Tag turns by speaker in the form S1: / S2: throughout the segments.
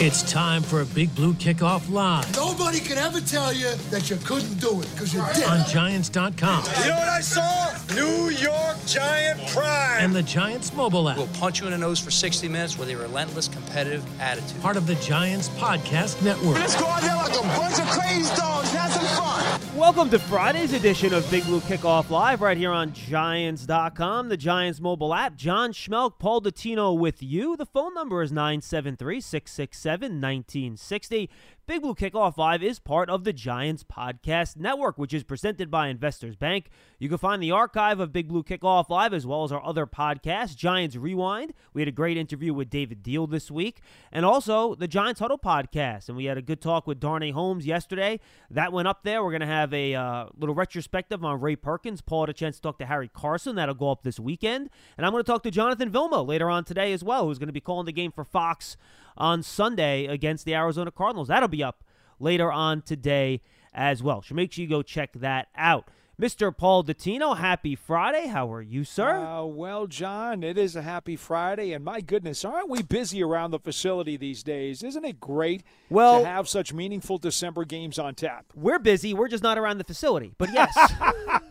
S1: It's time for a Big Blue Kickoff Live
S2: Nobody can ever tell you that you couldn't do it because you did.
S1: on Giants.com
S3: You know what I saw? New York Giant Prime.
S1: and the Giants mobile app.
S4: We'll punch you in the nose for 60 minutes with a relentless competitive attitude.
S1: Part of the Giants Podcast Network.
S3: Let's go out there like a bunch of crazy dogs. Have some fun.
S5: Welcome to Friday's edition of Big Blue Kickoff Live right here on Giants.com, the Giants mobile app. John Schmelk, Paul Dottino with you. The phone number is 973 667 1960. Big Blue Kickoff Live is part of the Giants Podcast Network, which is presented by Investors Bank. You can find the archive of Big Blue Kickoff Live as well as our other podcasts, Giants Rewind. We had a great interview with David Diehl this week, and also the Giants Huddle podcast. And we had a good talk with Darnay Holmes yesterday. That went up there. We're going to have a uh, little retrospective on Ray Perkins. Paul had a chance to talk to Harry Carson. That'll go up this weekend. And I'm going to talk to Jonathan Vilma later on today as well, who's going to be calling the game for Fox on Sunday against the Arizona Cardinals. That'll be up later on today as well. So make sure you go check that out. Mr. Paul Dottino, happy Friday. How are you, sir?
S6: Uh, well, John, it is a happy Friday, and my goodness, aren't we busy around the facility these days? Isn't it great
S5: Well-
S6: to have such meaningful December games on tap?
S5: We're busy. We're just not around the facility. But yes,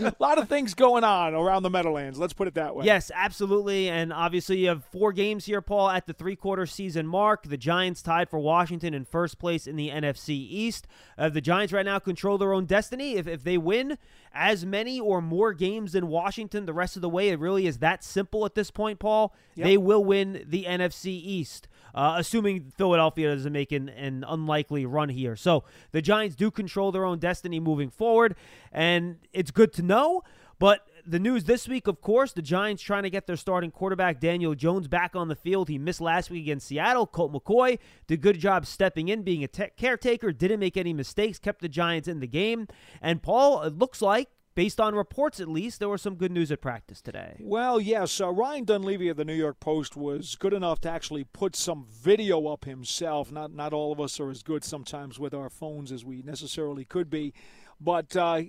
S6: a lot of things going on around the Meadowlands. Let's put it that way.
S5: yes, absolutely. And obviously, you have four games here, Paul, at the three quarter season mark. The Giants tied for Washington in first place in the NFC East. Uh, the Giants right now control their own destiny. If, if they win as many or more games than Washington the rest of the way, it really is that simple at this point, Paul.
S6: Yep.
S5: They will win the NFC East. Uh, assuming Philadelphia doesn't make an, an unlikely run here. So the Giants do control their own destiny moving forward, and it's good to know. But the news this week, of course, the Giants trying to get their starting quarterback Daniel Jones back on the field. He missed last week against Seattle. Colt McCoy did a good job stepping in, being a te- caretaker, didn't make any mistakes, kept the Giants in the game. And Paul, it looks like, based on reports at least, there was some good news at practice today.
S6: Well, yes, uh, Ryan Dunleavy of the New York Post was good enough to actually put some video up himself. Not not all of us are as good sometimes with our phones as we necessarily could be, but uh,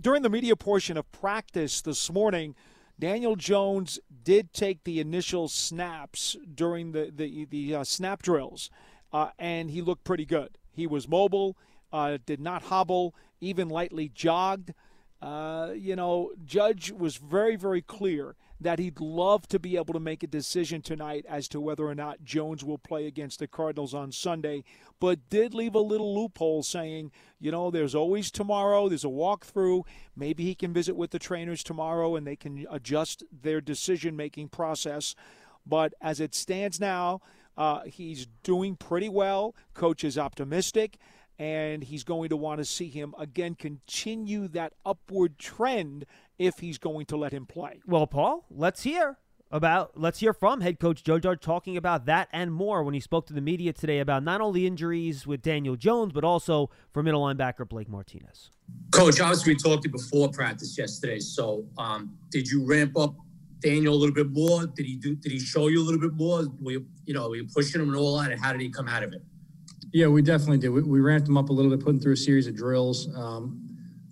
S6: during the media portion of practice this morning, Daniel Jones did take the initial snaps during the the, the uh, snap drills, uh, and he looked pretty good. He was mobile, uh, did not hobble, even lightly jogged. Uh, you know, Judge was very, very clear that he'd love to be able to make a decision tonight as to whether or not Jones will play against the Cardinals on Sunday, but did leave a little loophole saying, you know, there's always tomorrow, there's a walkthrough. Maybe he can visit with the trainers tomorrow and they can adjust their decision making process. But as it stands now, uh, he's doing pretty well. Coach is optimistic and he's going to want to see him again continue that upward trend if he's going to let him play.
S5: Well, Paul, let's hear about let's hear from head coach Joe Judge talking about that and more when he spoke to the media today about not only injuries with Daniel Jones but also for middle linebacker Blake Martinez.
S7: Coach, obviously we talked to before practice yesterday. So, um, did you ramp up Daniel a little bit more? Did he do? Did he show you a little bit more? Were you, you know, were you pushing him and all that? And how did he come out of it?
S8: Yeah, we definitely did. We, we ramped him up a little bit, put him through a series of drills. Um,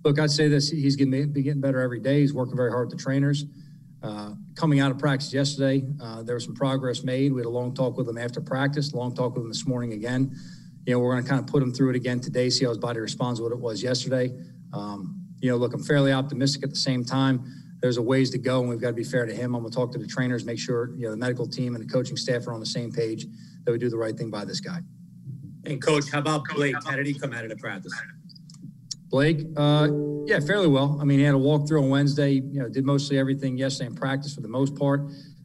S8: look, I'd say this: he's getting be getting better every day. He's working very hard with the trainers. Uh, coming out of practice yesterday, uh, there was some progress made. We had a long talk with him after practice, long talk with him this morning again. You know, we're going to kind of put him through it again today, see how his body responds to what it was yesterday. Um, you know, look, I'm fairly optimistic at the same time. There's a ways to go, and we've got to be fair to him. I'm going to talk to the trainers, make sure you know the medical team and the coaching staff are on the same page that we do the right thing by this guy.
S7: And coach, how about Blake? How did he come out of the practice?
S8: Blake, uh, yeah, fairly well. I mean, he had a walkthrough on Wednesday. You know, did mostly everything yesterday in practice for the most part.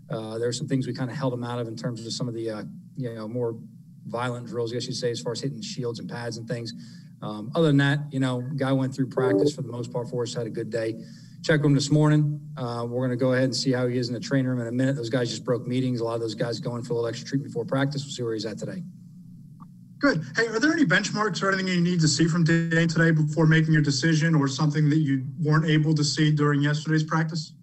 S8: Uh, there were some things we kind of held him out of in terms of some of the, uh, you know, more violent drills, I guess you'd say, as far as hitting shields and pads and things. Um, other than that, you know, guy went through practice for the most part for us, had a good day. Check with him this morning. Uh, we're going to go ahead and see how he is in the training room in a minute. Those guys just broke meetings. A lot of those guys going for a little extra treatment before practice. We'll see where he's at today.
S9: Good. Hey, are there any benchmarks or anything you need to see from today today before making your decision, or something that you weren't able to see during yesterday's practice?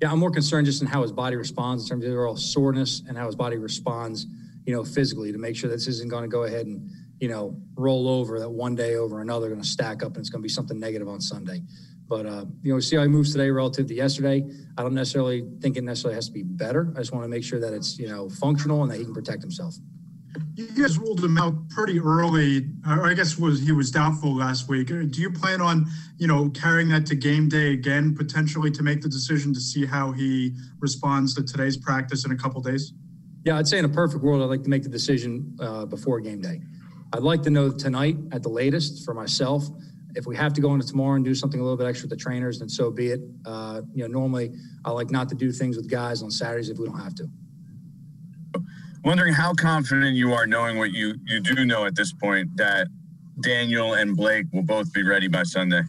S8: Yeah, I'm more concerned just in how his body responds in terms of overall soreness and how his body responds, you know, physically to make sure this isn't going to go ahead and, you know, roll over that one day over another going to stack up and it's going to be something negative on Sunday. But uh, you know, see how he moves today relative to yesterday. I don't necessarily think it necessarily has to be better. I just want to make sure that it's you know functional and that he can protect himself.
S9: You guys ruled him out pretty early. I guess was he was doubtful last week. Uh, do you plan on you know carrying that to game day again, potentially to make the decision to see how he responds to today's practice in a couple days?
S8: Yeah, I'd say in a perfect world, I'd like to make the decision uh, before game day. I'd like to know tonight at the latest for myself if we have to go into tomorrow and do something a little bit extra with the trainers, then so be it. Uh, you know, normally I like not to do things with guys on Saturdays if we don't have to.
S10: Wondering how confident you are knowing what you, you do know at this point that Daniel and Blake will both be ready by Sunday.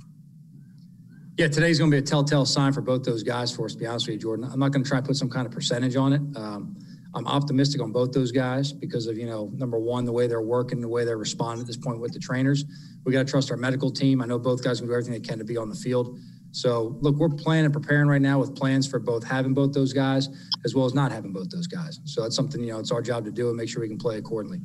S8: Yeah, today's going to be a telltale sign for both those guys for us, to be honest with you, Jordan. I'm not going to try and put some kind of percentage on it. Um, I'm optimistic on both those guys because of, you know, number one, the way they're working, the way they're responding at this point with the trainers. We got to trust our medical team. I know both guys can do everything they can to be on the field. So, look, we're planning and preparing right now with plans for both having both those guys as well as not having both those guys. So, that's something, you know, it's our job to do and make sure we can play accordingly.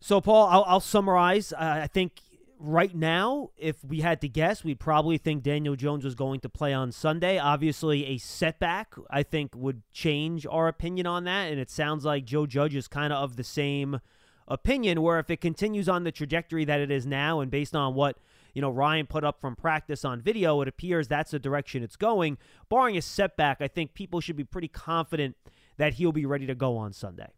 S5: So, Paul, I'll, I'll summarize. Uh, I think right now, if we had to guess, we'd probably think Daniel Jones was going to play on Sunday. Obviously, a setback, I think, would change our opinion on that. And it sounds like Joe Judge is kind of of the same opinion, where if it continues on the trajectory that it is now, and based on what you know Ryan put up from practice on video, it appears that's the direction it's going. Barring a setback, I think people should be pretty confident that he'll be ready to go on Sunday.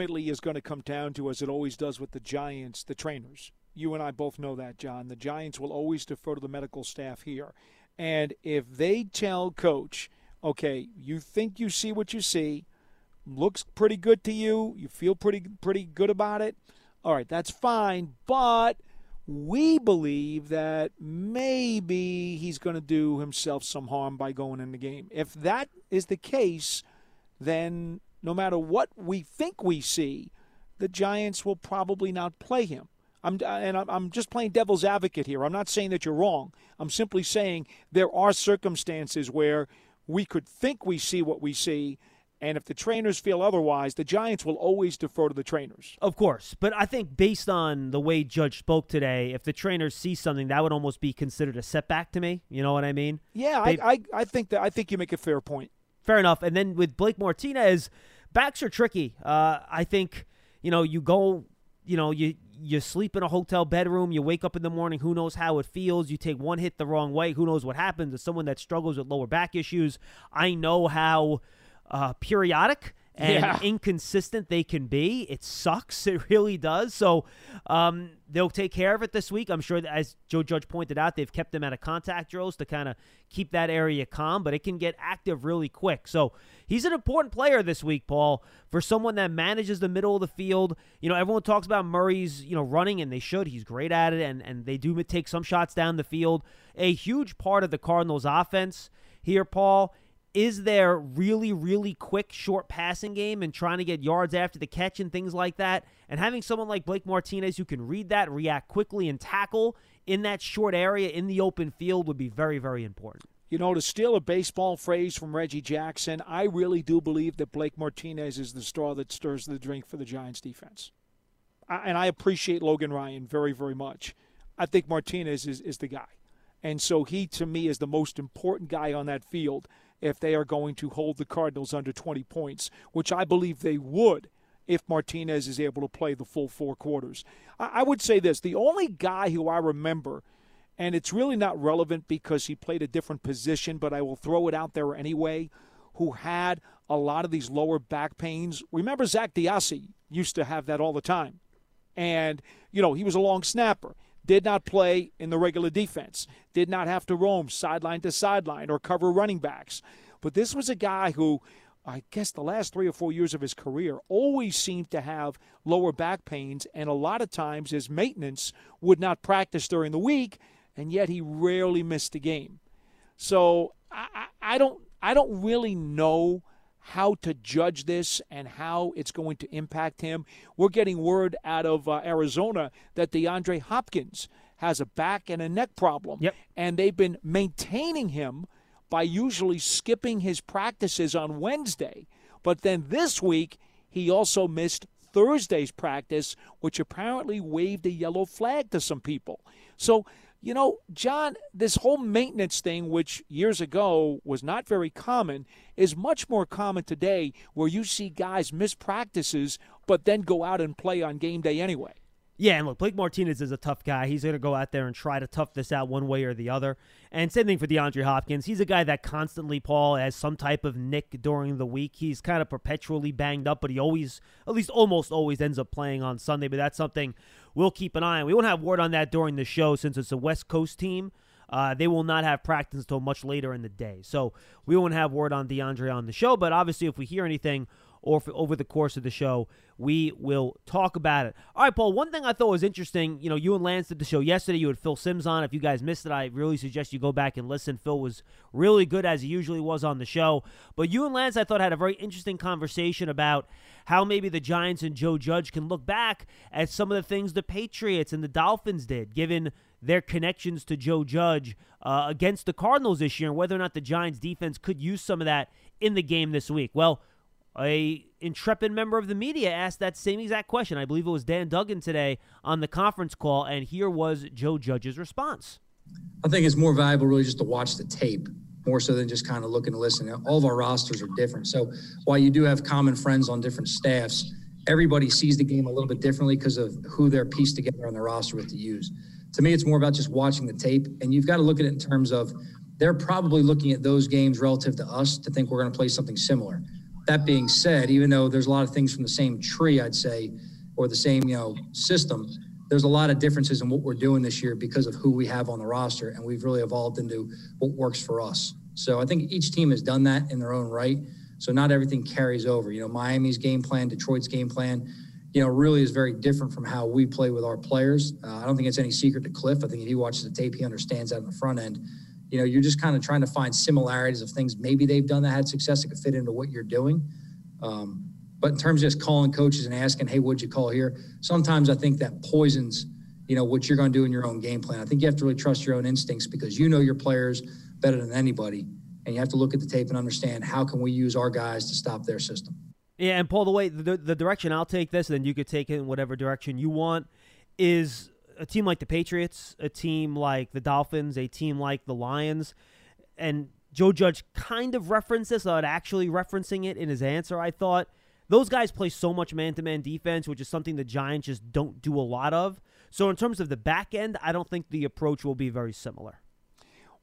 S6: Ultimately, is going to come down to, as it always does with the Giants, the trainers you and I both know that, John. The Giants will always defer to the medical staff here. And if they tell coach, okay, you think you see what you see, looks pretty good to you, you feel pretty pretty good about it, all right, that's fine, but we believe that maybe he's going to do himself some harm by going in the game. If that is the case, then no matter what we think we see, the Giants will probably not play him. I'm, and I'm just playing devil's advocate here. I'm not saying that you're wrong. I'm simply saying there are circumstances where we could think we see what we see, and if the trainers feel otherwise, the Giants will always defer to the trainers.
S5: Of course. But I think based on the way Judge spoke today, if the trainers see something, that would almost be considered a setback to me. You know what I mean?
S6: Yeah, I, I, I, think that I think you make a fair point.
S5: Fair enough. And then with Blake Martinez, backs are tricky. Uh, I think, you know, you go, you know, you you sleep in a hotel bedroom, you wake up in the morning, who knows how it feels. You take one hit the wrong way, who knows what happens. As someone that struggles with lower back issues, I know how uh, periodic and yeah. inconsistent they can be. It sucks. It really does. So um, they'll take care of it this week. I'm sure, that, as Joe Judge pointed out, they've kept them out of contact drills to kind of keep that area calm, but it can get active really quick. So he's an important player this week, Paul, for someone that manages the middle of the field. You know, everyone talks about Murray's, you know, running, and they should. He's great at it, and, and they do take some shots down the field. A huge part of the Cardinals' offense here, Paul, is there really, really quick, short passing game and trying to get yards after the catch and things like that? And having someone like Blake Martinez who can read that, react quickly, and tackle in that short area in the open field would be very, very important.
S6: You know, to steal a baseball phrase from Reggie Jackson, I really do believe that Blake Martinez is the straw that stirs the drink for the Giants defense. and I appreciate Logan Ryan very, very much. I think Martinez is, is the guy. And so he, to me, is the most important guy on that field if they are going to hold the Cardinals under 20 points, which I believe they would if Martinez is able to play the full four quarters. I, would say this the only guy who I remember, and it's really not relevant because he played a different position, but I will throw it out there anyway, who had a lot of these lower back pains. Remember, Zach DeOssie used to have that all the time. And, you know, he was a long snapper did not play in the regular defense, did not have to roam sideline to sideline or cover running backs. But this was a guy who, I guess, the last three or four years of his career always seemed to have lower back pains, and a lot of times his maintenance would not practice during the week, and yet he rarely missed a game. So I, I don't, I don't really know how to judge this and how it's going to impact him. We're getting word out of uh, Arizona that DeAndre Hopkins has a back and a neck problem.
S5: Yep.
S6: And they've been maintaining him by usually skipping his practices on Wednesday. But then this week, he also missed Thursday's practice, which apparently waved a yellow flag to some people. So you know, John, this whole maintenance thing, which years ago was not very common, is much more common today where you see guys miss practices but then go out and play on game day anyway.
S5: Yeah, and look, Blake Martinez is a tough guy. He's going to go out there and try to tough this out one way or the other. And same thing for DeAndre Hopkins. He's a guy that constantly, Paul, has some type of nick during the week. He's kind of perpetually banged up, but he always, at least almost always, ends up playing on Sunday. But that's something we'll keep an eye on. We won't have word on that during the show since it's a West Coast team. Uh, they will not have practice until much later in the day. So we won't have word on DeAndre on the show. But obviously, if we hear anything, or over the course of the show, we will talk about it. All right, Paul, one thing I thought was interesting, you know, you and Lance did the show yesterday. You had Phil Simms on. If you guys missed it, I really suggest you go back and listen. Phil was really good as he usually was on the show. But you and Lance, I thought, had a very interesting conversation about how maybe the Giants and Joe Judge can look back at some of the things the Patriots and the Dolphins did, given their connections to Joe Judge uh, against the Cardinals this year, and whether or not the Giants defense could use some of that in the game this week. Well, a intrepid member of the media asked that same exact question. I believe it was Dan Duggan today on the conference call, and here was Joe Judge's response.
S8: I think it's more valuable really just to watch the tape more so than just kind of looking and listening. All of our rosters are different. So while you do have common friends on different staffs, everybody sees the game a little bit differently because of who they're pieced together on their roster with to use. To me, it's more about just watching the tape, and you've got to look at it in terms of they're probably looking at those games relative to us to think we're going to play something similar. That being said, even though there's a lot of things from the same tree, I'd say, or the same, you know, system, there's a lot of differences in what we're doing this year because of who we have on the roster, and we've really evolved into what works for us. So I think each team has done that in their own right. So not everything carries over. You know, Miami's game plan, Detroit's game plan, you know, really is very different from how we play with our players. Uh, I don't think it's any secret to Kliff. I think if he watches the tape, he understands that on the front end you know, you're just kind of trying to find similarities of things maybe they've done that had success that could fit into what you're doing. Um, but in terms of just calling coaches and asking, hey, what'd you call here? Sometimes I think that poisons, you know, what you're going to do in your own game plan. I think you have to really trust your own instincts because you know your players better than anybody. And you have to look at the tape and understand how can we use our guys to stop their system.
S5: Yeah, and Paul, the way the, the direction I'll take this, and then you could take it in whatever direction you want, is a team like the Patriots, a team like the Dolphins, a team like the Lions, and Joe Judge kind of referenced this actually referencing it in his answer. I thought those guys play so much man-to-man defense, which is something the Giants just don't do a lot of. So in terms of the back end, I don't think the approach will be very similar.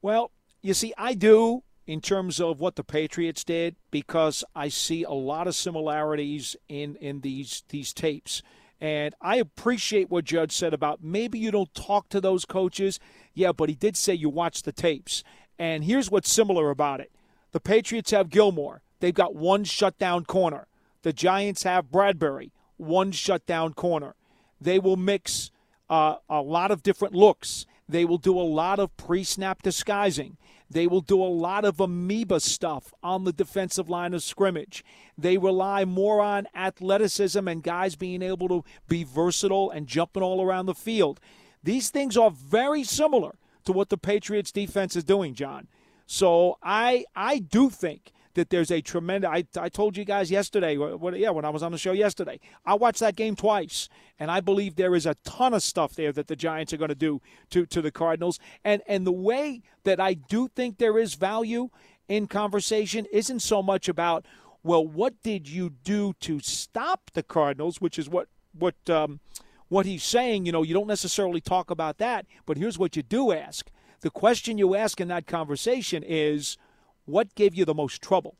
S6: Well, you see, I do in terms of what the Patriots did because I see a lot of similarities in in these these tapes. And I appreciate what Judge said about maybe you don't talk to those coaches. Yeah, but he did say you watch the tapes. And here's what's similar about it the Patriots have Gilmore, they've got one shutdown corner. The Giants have Bradberry, one shutdown corner. They will mix uh, a lot of different looks. They will do a lot of pre snap disguising. They will do a lot of amoeba stuff on the defensive line of scrimmage. They rely more on athleticism and guys being able to be versatile and jumping all around the field. These things are very similar to what the Patriots defense is doing, John. So I I do think that there's a tremendous. I, I told you guys yesterday, what, yeah, when I was on the show yesterday, I watched that game twice, and I believe there is a ton of stuff there that the Giants are going to do to to the Cardinals, and and the way that I do think there is value in conversation isn't so much about well, what did you do to stop the Cardinals, which is what what um, what he's saying. You know, you don't necessarily talk about that, but here's what you do ask. The question you ask in that conversation is what gave you the most trouble?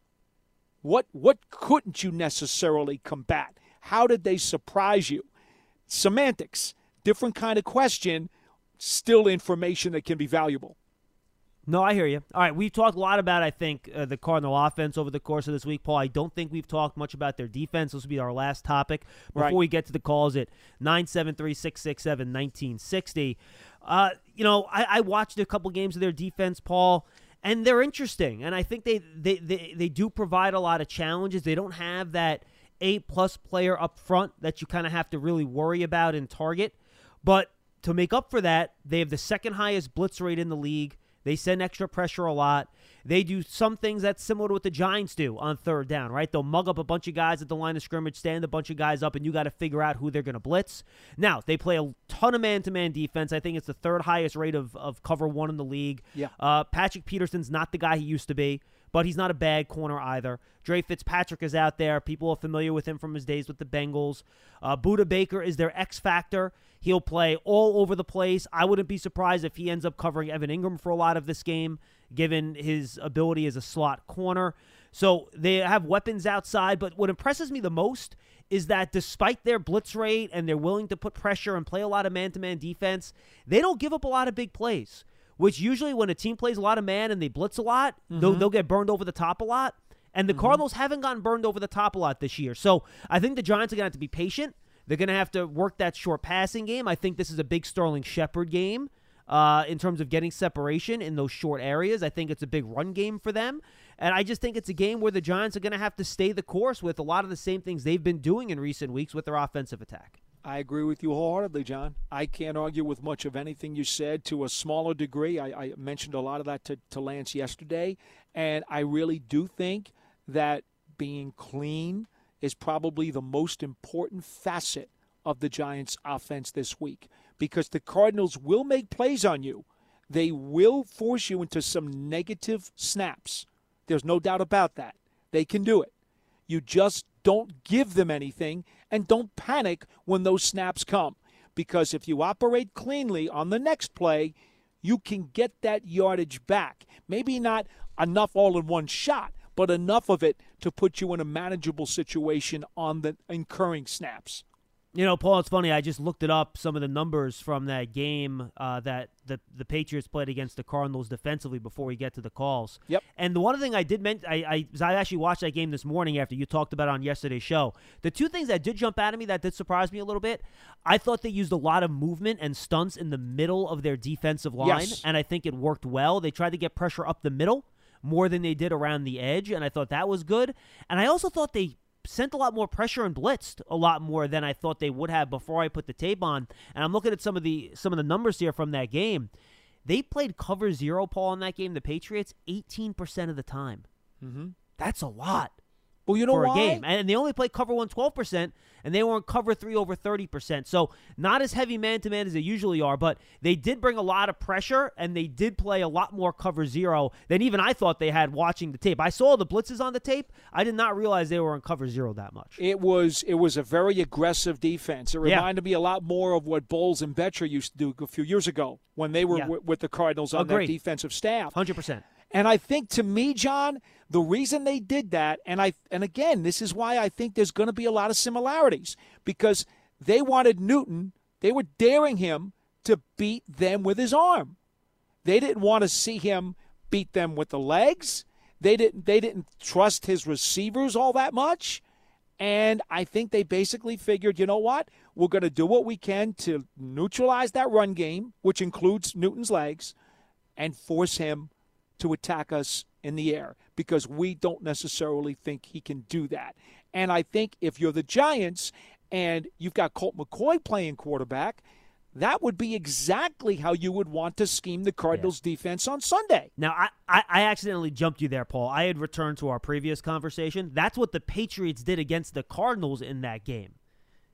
S6: What what couldn't you necessarily combat? How did they surprise you? Semantics, different kind of question, still information that can be valuable.
S5: No, I hear you. All right, we've talked a lot about, I think, uh, the Cardinal offense over the course of this week, Paul. I don't think we've talked much about their defense. This will be our last topic before
S6: right.
S5: we get to the calls at 973 667 1960. Uh, you know, I, I watched a couple games of their defense, Paul and they're interesting. And I think they, they, they, they do provide a lot of challenges. They don't have that A plus player up front that you kind of have to really worry about and target. But to make up for that, they have the second highest blitz rate in the league. They send extra pressure a lot. They do some things that's similar to what the Giants do on third down, right? They'll mug up a bunch of guys at the line of scrimmage, stand a bunch of guys up, and you got to figure out who they're going to blitz. Now, they play a ton of man to man defense. I think it's the third highest rate of, of cover one in the league.
S6: Yeah.
S5: Uh, Patrick Peterson's not the guy he used to be but he's not a bad corner either. Dre Kirkpatrick is out there. People are familiar with him from his days with the Bengals. Uh, Budda Baker is their X factor. He'll play all over the place. I wouldn't be surprised if he ends up covering Evan Engram for a lot of this game, given his ability as a slot corner. So they have weapons outside, but what impresses me the most is that despite their blitz rate and they're willing to put pressure and play a lot of man to man defense, they don't give up a lot of big plays which usually when a team plays a lot of man and they blitz a lot, mm-hmm. they'll, they'll get burned over the top a lot. And the mm-hmm. Cardinals haven't gotten burned over the top a lot this year. So I think the Giants are going to have to be patient. They're going to have to work that short passing game. I think this is a big Sterling Shepard game uh, in terms of getting separation in those short areas. I think it's a big run game for them. And I just think it's a game where the Giants are going to have to stay the course with a lot of the same things they've been doing in recent weeks with their offensive attack.
S6: I agree with you wholeheartedly, John. I can't argue with much of anything you said to a smaller degree. I, I mentioned a lot of that to, to Lance yesterday, and I really do think that being clean is probably the most important facet of the Giants' offense this week because the Cardinals will make plays on you. They will force you into some negative snaps. There's no doubt about that. They can do it. You just don't give them anything and don't panic when those snaps come. Because if you operate cleanly on the next play, you can get that yardage back. Maybe not enough all in one shot, but enough of it to put you in a manageable situation on the incurring snaps.
S5: You know, Paul, it's funny. I just looked it up, some of the numbers from that game uh, that the the Patriots played against the Cardinals defensively before we get to the calls.
S6: Yep.
S5: And the one thing I did mention, I, I, I actually watched that game this morning after you talked about it on yesterday's show. The two things that did jump out at me that did surprise me a little bit, I thought they used a lot of movement and stunts in the middle of their defensive line,
S6: yes.
S5: and I think it worked well. They tried to get pressure up the middle more than they did around the edge, and I thought that was good. And I also thought they sent a lot more pressure and blitzed a lot more than I thought they would have before I put the tape on. And I'm looking at some of the some of the numbers here from that game. They played cover zero, Paul, in that game. The Patriots, 18% of the time.
S6: Mm-hmm.
S5: That's a lot.
S6: Well, you know
S5: for
S6: why?
S5: a game, and they only played cover one 12%, and they were in cover three over 30%. So not as heavy man to man as they usually are, but they did bring a lot of pressure, and they did play a lot more cover zero than even I thought they had watching the tape. I saw the blitzes on the tape. I did not realize they were on cover zero that much.
S6: It was it was a very aggressive defense. It reminded yeah. me a lot more of what Bowles and Bettcher used to do a few years ago when they were
S5: yeah.
S6: w- with the Cardinals on
S5: Agreed.
S6: their defensive staff.
S5: 100%.
S6: And I think to me, John, the reason they did that, and I and again, this is why I think there's going to be a lot of similarities because they wanted Newton, they were daring him to beat them with his arm. They didn't want to see him beat them with the legs. They didn't they didn't trust his receivers all that much. And I think they basically figured, you know what? We're going to do what we can to neutralize that run game, which includes Newton's legs, and force him to attack us in the air because we don't necessarily think he can do that. And I think if you're the Giants and you've got Colt McCoy playing quarterback, that would be exactly how you would want to scheme the Cardinals' yeah. defense on Sunday.
S5: Now, I, I, I, accidentally jumped you there, Paul. I had returned to our previous conversation. That's what the Patriots did against the Cardinals in that game.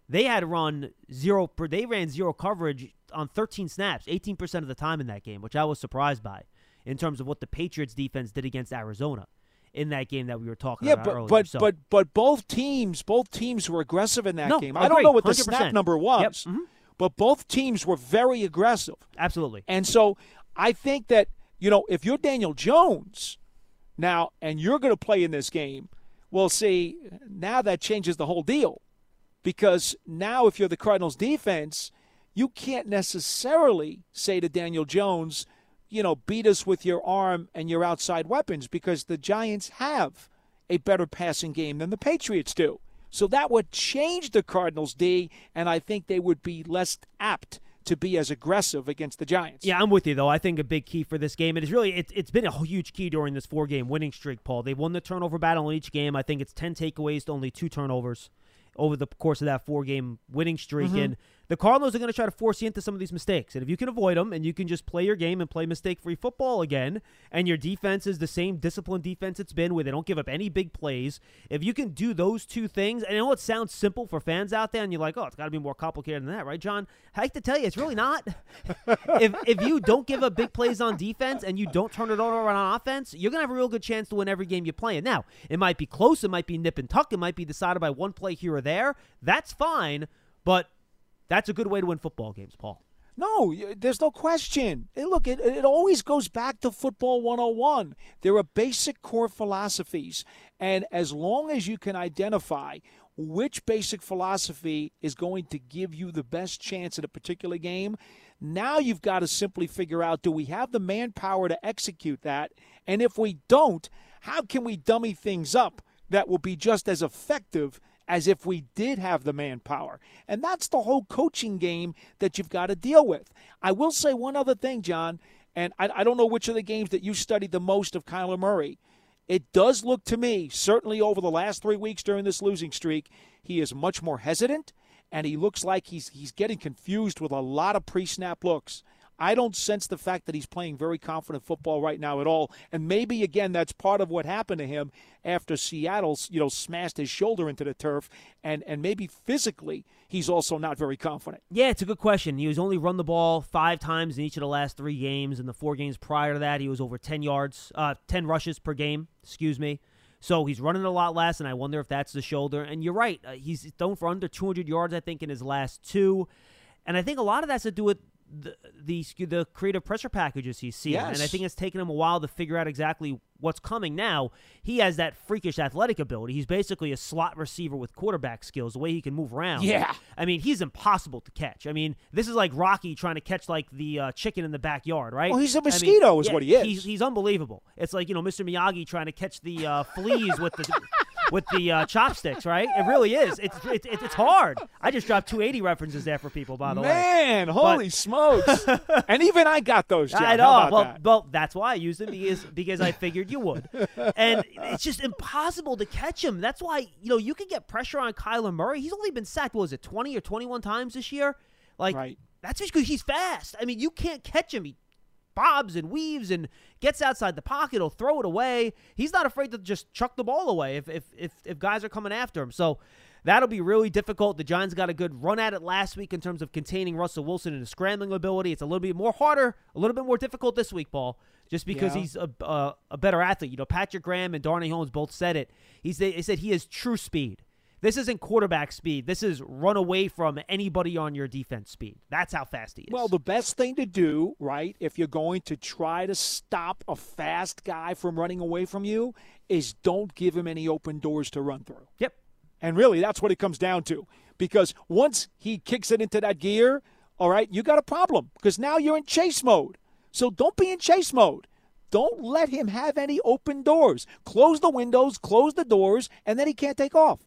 S5: They had run zero. They ran zero coverage on 13 snaps, 18% of the time in that game, which I was surprised by in terms of what the Patriots defense did against Arizona in that game that we were talking
S6: yeah,
S5: about
S6: but,
S5: earlier.
S6: but
S5: so.
S6: but but both teams both teams were aggressive in that
S5: no,
S6: game.
S5: I,
S6: I don't know what the
S5: 100%.
S6: snap number was,
S5: yep. mm-hmm.
S6: but both teams were very aggressive.
S5: Absolutely.
S6: And so I think that you know if you're Daniel Jones now and you're going to play in this game, well, see now that changes the whole deal because now if you're the Cardinals defense, you can't necessarily say to Daniel Jones you know, beat us with your arm and your outside weapons because the Giants have a better passing game than the Patriots do. So that would change the Cardinals' D, and I think they would be less apt to be as aggressive against the Giants.
S5: Yeah, I'm with you though. I think a big key for this game, and it is really it's it's been a huge key during this four game winning streak. Paul, they won the turnover battle in each game. I think it's ten takeaways to only two turnovers over the course of that four game winning streak.
S6: Mm-hmm.
S5: And the Cardinals are going to try to force you into some of these mistakes. And if you can avoid them and you can just play your game and play mistake free football again, and your defense is the same disciplined defense it's been where they don't give up any big plays, if you can do those two things, and I know it sounds simple for fans out there, and you're like, oh, it's got to be more complicated than that, right, John? I hate to tell you, it's really not. if, if you don't give up big plays on defense and you don't turn it over on offense, you're going to have a real good chance to win every game you play in. Now, it might be close, it might be nip and tuck, it might be decided by one play here or there. That's fine, but that's a good way to win football games, Paul.
S6: No, there's no question. Look, it, it always goes back to football 101. There are basic core philosophies. And as long as you can identify which basic philosophy is going to give you the best chance at a particular game, now you've got to simply figure out do we have the manpower to execute that? And if we don't, how can we dummy things up that will be just as effective as if we did have the manpower. And that's the whole coaching game that you've got to deal with. I will say one other thing, John, and I, I don't know which of the games that you studied the most of Kyler Murray. It does look to me, certainly over the last three weeks during this losing streak, he is much more hesitant, and he looks like he's he's getting confused with a lot of pre-snap looks. I don't sense the fact that he's playing very confident football right now at all. And maybe again that's part of what happened to him after Seattle, you know, smashed his shoulder into the turf and and maybe physically he's also not very confident.
S5: Yeah, it's a good question. He was only run the ball 5 times in each of the last 3 games and the 4 games prior to that he was over 10 yards, uh 10 rushes per game, excuse me. So he's running a lot less, and I wonder if that's the shoulder. And you're right, uh, he's thrown for under 200 yards, I think, in his last two. And I think a lot of that's to do with the, the the creative pressure packages he's seeing,
S6: yes.
S5: and I think it's taken him a while to figure out exactly what's coming. Now he has that freakish athletic ability. He's basically a slot receiver with quarterback skills. The way he can move around.
S6: Yeah,
S5: I mean he's impossible to catch. I mean this is like Rocky trying to catch like the uh, chicken in the backyard, right?
S6: Well, he's a mosquito,
S5: I mean,
S6: is
S5: yeah,
S6: what he is.
S5: He's, he's unbelievable. It's like you know Mr. Miyagi trying to catch the uh, fleas with the. with the uh, chopsticks, right? It really is. It's, it's it's hard. I just dropped 280 references there for people, by the
S6: Man,
S5: way.
S6: Man, holy
S5: But-
S6: smokes! and even I got those. John.
S5: I know. Well,
S6: that?
S5: well, that's why I used them because because I figured you would, and it's just impossible to catch him. That's why you know you can get pressure on Kyler Murray. He's only been sacked. What was it, 20 or 21 times this year? Like
S6: Right.
S5: that's just because he's fast. I mean, you can't catch him. He bobs and weaves and gets outside the pocket. He'll throw it away. He's not afraid to just chuck the ball away if if if, if guys are coming after him. So. That'll be really difficult. The Giants got a good run at it last week in terms of containing Russell Wilson and his scrambling ability. It's a little bit more harder, a little bit more difficult this week, Paul, just because
S6: Yeah.
S5: he's a, a, a better athlete. You know, Patrick Graham and Darnay Holmes both said it. He said, he said he has true speed. This isn't quarterback speed. This is run away from anybody on your defense speed. That's how fast he is.
S6: Well, the best thing to do, right, if you're going to try to stop a fast guy from running away from you, is don't give him any open doors to run through.
S5: Yep.
S6: And really, that's what it comes down to. Because once he kicks it into that gear, all right, you got a problem because now you're in chase mode. So don't be in chase mode. Don't let him have any open doors. Close the windows, close the doors, and then he can't take off.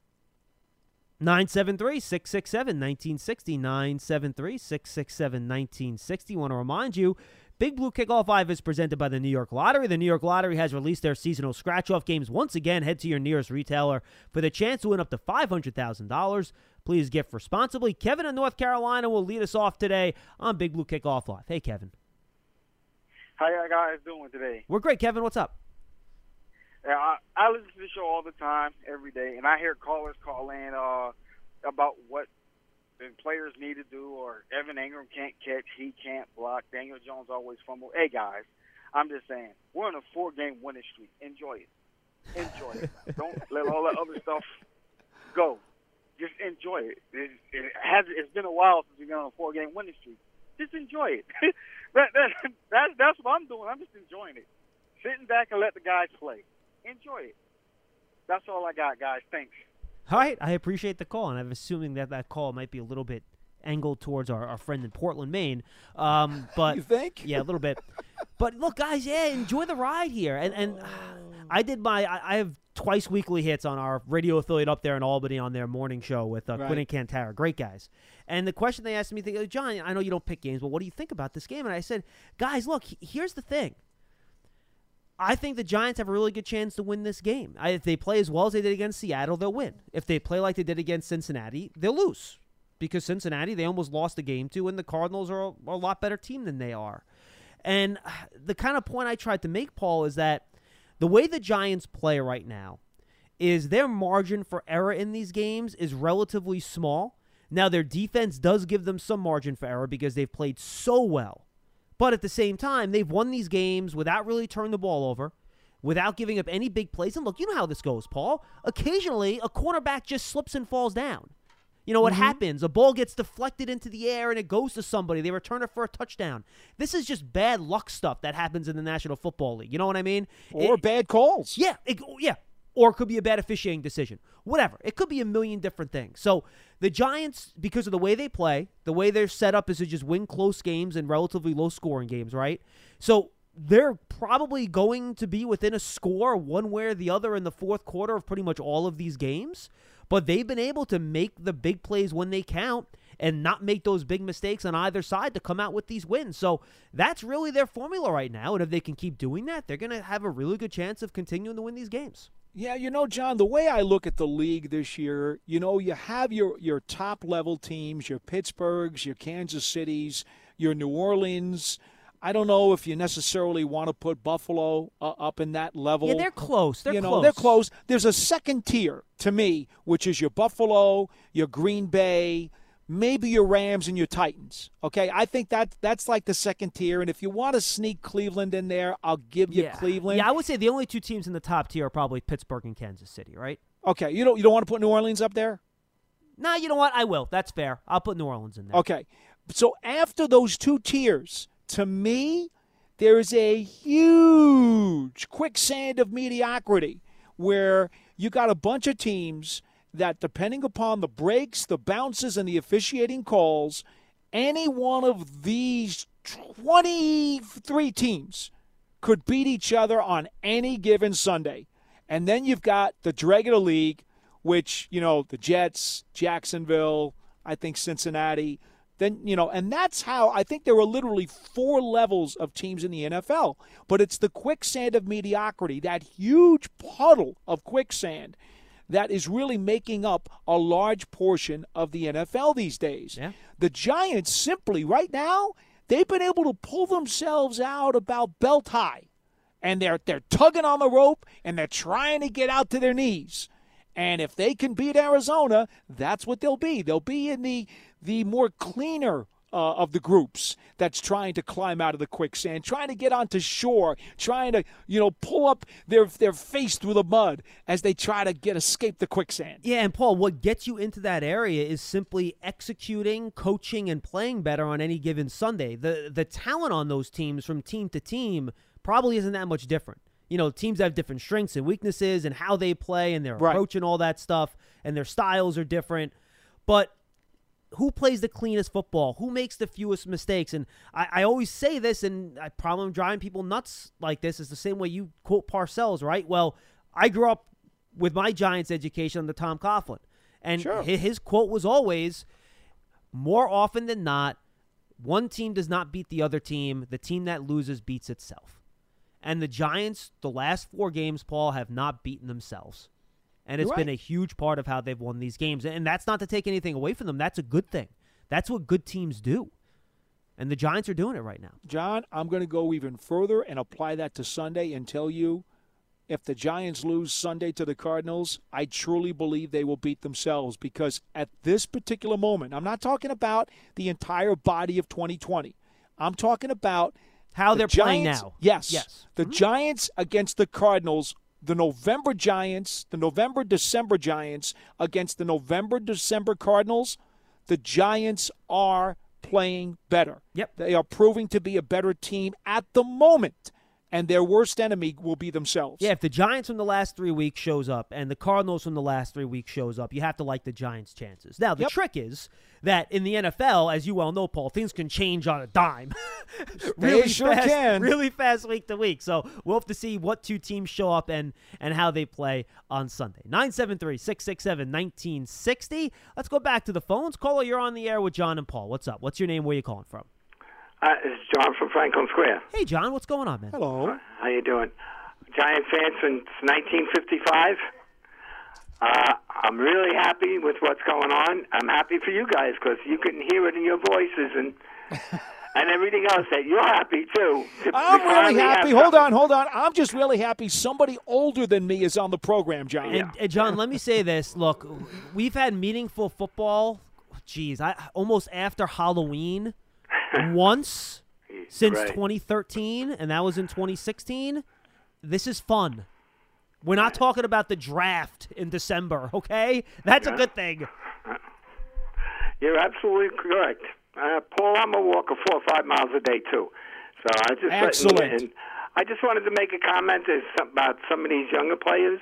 S5: 973 667 1960. 973 667 1960. Want to remind you, Big Blue Kickoff Live is presented by the New York Lottery. The New York Lottery has released their seasonal scratch off games. Once again, head to your nearest retailer for the chance to win up to $500,000. Please gift responsibly. Kevin in North Carolina will lead us off today on Big Blue Kickoff Live. Hey, Kevin.
S11: How y'all guys doing today?
S5: We're great, Kevin. What's up?
S11: Yeah, I, I listen to the show all the time, every day, and I hear callers call in uh, about what the players need to do, or Evan Engram can't catch, he can't block, Daniel Jones always fumble. Hey guys, I'm just saying, we're on a four-game winning streak. Enjoy it. Enjoy it. Don't let all that other stuff go. Just enjoy it. It, it has. It's been a while since we've been on a four-game winning streak. Just enjoy it. that, that, that, that's what I'm doing. I'm just enjoying it. Sitting back and let the guys play. Enjoy it. That's all I got, guys. Thanks.
S5: All right, I appreciate the call, and I'm assuming that that call might be a little bit angled towards our, our friend in Portland, Maine. Um, but
S6: You think?
S5: Yeah, a little bit. but look, guys, yeah, enjoy the ride here. And and I did my I, I have twice weekly hits on our radio affiliate up there in Albany on their morning show with uh, Quinn and Cantara, great guys. And the question they asked me, they go, John, I know you don't pick games, but what do you think about this game? And I said, guys, look, here's the thing. I think the Giants have a really good chance to win this game. I, if they play as well as they did against Seattle, they'll win. If they play like they did against Cincinnati, they'll lose. because Cincinnati they almost lost the game to, and the Cardinals are a, a lot better team than they are. And uh, the kind of point I tried to make, Paul, is that the way the Giants play right now is their margin for error in these games is relatively small. Now their defense does give them some margin for error because they've played so well. But at the same time, they've won these games without really turning the ball over, without giving up any big plays. And look, you know how this goes, Paul. Occasionally, a cornerback just slips and falls down. You know what
S6: Mm-hmm.
S5: happens? A ball gets deflected into the air and it goes to somebody. They return it for a touchdown. This is just bad luck stuff that happens in the National Football League. You know what I mean?
S6: Or
S5: It-
S6: bad calls.
S5: yeah, it, yeah. Or it could be a bad officiating decision. Whatever. It could be a million different things. So the Giants, because of the way they play, the way they're set up is to just win close games and relatively low scoring games, right? So they're probably going to be within a score one way or the other in the fourth quarter of pretty much all of these games. But they've been able to make the big plays when they count and not make those big mistakes on either side to come out with these wins. So that's really their formula right now. And if they can keep doing that, they're going to have a really good chance of continuing to win these games.
S6: Yeah, you know, John, the way I look at the league this year, you know, you have your your top level teams, your Pittsburghs, your Kansas Cities, your New Orleans. I don't know if you necessarily want to put Buffalo uh, up in that level.
S5: Yeah, they're close. They're
S6: you know,
S5: close.
S6: they're close. There's a second tier to me, which is your Buffalo, your Green Bay, maybe your Rams and your Titans. Okay, I think that that's like the second tier. And if you want to sneak Cleveland in there, I'll give you
S5: yeah.
S6: Cleveland.
S5: Yeah, I would say the only two teams in the top tier are probably Pittsburgh and Kansas City, right?
S6: Okay, you don't you don't want to put New Orleans up there?
S5: Nah, you know what? I will. That's fair. I'll put New Orleans in there.
S6: Okay. So after those two tiers, to me, there is a huge quicksand of mediocrity where you got a bunch of teams that, depending upon the breaks, the bounces, and the officiating calls, any one of these 23 teams could beat each other on any given Sunday. And then you've got the drag of the league, which, you know, the Jets, Jacksonville, I think Cincinnati. Then, you know, and that's how I think there are literally four levels of teams in the NFL. But it's the quicksand of mediocrity, that huge puddle of quicksand that is really making up a large portion of the NFL these days.
S5: Yeah.
S6: The Giants simply, right now, they've been able to pull themselves out about belt high and they're they're tugging on the rope and they're trying to get out to their knees. And if they can beat Arizona, that's what they'll be. They'll be in the the more cleaner uh, of the groups that's trying to climb out of the quicksand, trying to get onto shore, trying to you know pull up their their face through the mud as they try to get escape the quicksand.
S5: Yeah, and Paul, what gets you into that area is simply executing, coaching, and playing better on any given Sunday. The the talent on those teams from team to team probably isn't that much different. You know, teams have different strengths and weaknesses and how they play and their
S6: Right.
S5: approach and all that stuff, and their styles are different. But who plays the cleanest football? Who makes the fewest mistakes? And I, I always say this, and I probably am driving people nuts like this. Is the same way you quote Parcells, right? Well, I grew up with my Giants education under Tom Coughlin, and
S6: Sure.
S5: hi- his quote was always, "More often than not, one team does not beat the other team. The team that loses beats itself." And the Giants, the last four games, Paul, have not beaten themselves. And it's
S6: You're
S5: been a huge part of how they've won these games. And that's not to take anything away from them. That's a good thing. That's what good teams do. And the Giants are doing it right now.
S6: John, I'm going to go even further and apply that to Sunday and tell you if the Giants lose Sunday to the Cardinals, I truly believe they will beat themselves because at this particular moment, I'm not talking about the entire body of 2020. I'm talking about
S5: How
S6: the
S5: they're playing now.
S6: Yes.
S5: Yes.
S6: The mm-hmm. Giants against the Cardinals, the November Giants, the November December Giants against the November December Cardinals, the Giants are playing better.
S5: Yep.
S6: They are proving to be a better team at the moment, and their worst enemy will be themselves.
S5: Yeah, if the Giants from the last three weeks shows up and the Cardinals from the last three weeks shows up, you have to like the Giants' chances. Now, the
S6: Yep.
S5: trick is that in the NFL, as you well know, Paul, things can change on a dime.
S6: They sure
S5: fast,
S6: can.
S5: Really fast week to week. So we'll have to see what two teams show up and and how they play on Sunday. 973-667-1960. Let's go back to the phones. Caller, you're on the air with John and Paul. What's up? What's your name? Where you calling from?
S12: Uh, it's John from Franklin Square.
S5: Hey, John. What's going on, man?
S6: Hello.
S12: How you doing? Giant fan since 1955. Uh, I'm really happy with what's going on. I'm happy for you guys because you can hear it in your voices and and everything else that you're happy too. to- to
S6: I'm really happy. Hold
S12: something.
S6: on, hold on. I'm just really happy somebody older than me is on the program, John.
S5: And, and John, let me say this. Look, we've had meaningful football. Geez, I almost after Halloween once since
S12: Right.
S5: 2013, and that was in 2016. This is fun. We're not talking about the draft in December, okay? That's a good thing.
S12: You're absolutely correct. Uh, Paul, I'm a walker four or five miles a day too. So I just
S6: Excellent.
S12: And I just wanted to make a comment about some of these younger players.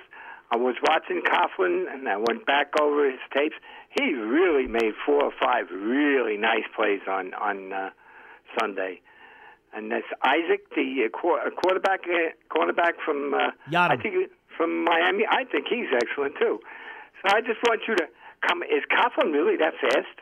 S12: I was watching Coughlin, and I went back over his tapes. He really made four or five really nice plays on on uh, Sunday. And that's Isaac, the uh, quar- uh, quarterback, uh, cornerback from uh, I think from Miami. I think he's excellent too. So I just want you to come. Is Coughlin really that fast?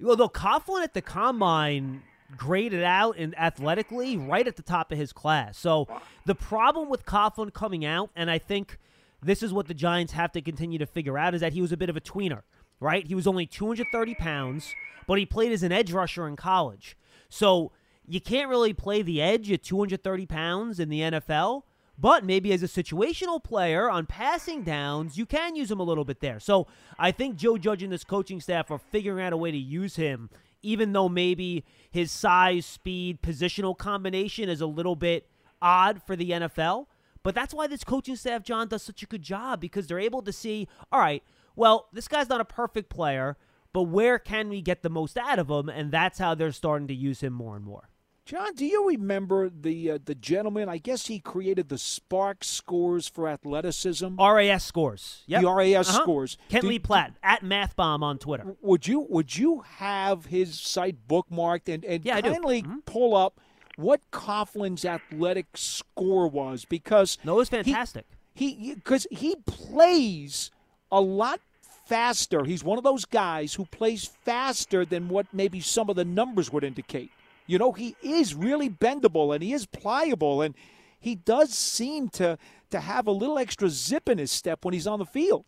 S5: Well, though Coughlin at the combine graded out and athletically right at the top of his class. So the problem with Coughlin coming out, and I think this is what the Giants have to continue to figure out, is that he was a bit of a tweener, right? He was only 230 pounds, but he played as an edge rusher in college. So you can't really play the edge at 230 pounds in the NFL. But maybe as a situational player on passing downs, you can use him a little bit there. So I think Joe Judge and this coaching staff are figuring out a way to use him, even though maybe his size, speed, positional combination is a little bit odd for the NFL. But that's why this coaching staff, John, does such a good job because they're able to see, all right, well, this guy's not a perfect player, but where can we get the most out of him? And that's how they're starting to use him more and more.
S6: John, do you remember the uh, the gentleman? I guess he created the Spark scores for athleticism.
S5: RAS scores. Yep.
S6: The RAS
S5: Uh-huh.
S6: scores.
S5: Kent Lee Platt at MathBomb on Twitter.
S6: Would you would you have his site bookmarked and and
S5: Yeah, do. Mm-hmm.
S6: kindly pull up what Coughlin's athletic score was because
S5: no, it was fantastic.
S6: He because he, plays a lot faster. He's one of those guys who plays faster than what maybe some of the numbers would indicate. You know, he is really bendable and he is pliable and he does seem to to have a little extra zip in his step when he's on the field.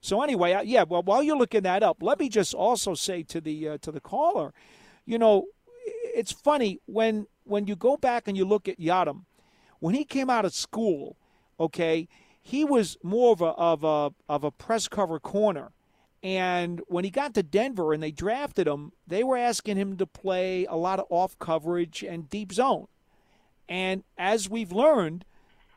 S6: So anyway, yeah. Well, while you're looking that up, let me just also say to the uh, to the caller, you know, it's funny when when you go back and you look at Yiadom, when he came out of school, okay, he was more of a of a of a press cover corner. And when he got to Denver and they drafted him, they were asking him to play a lot of off coverage and deep zone. And as we've learned,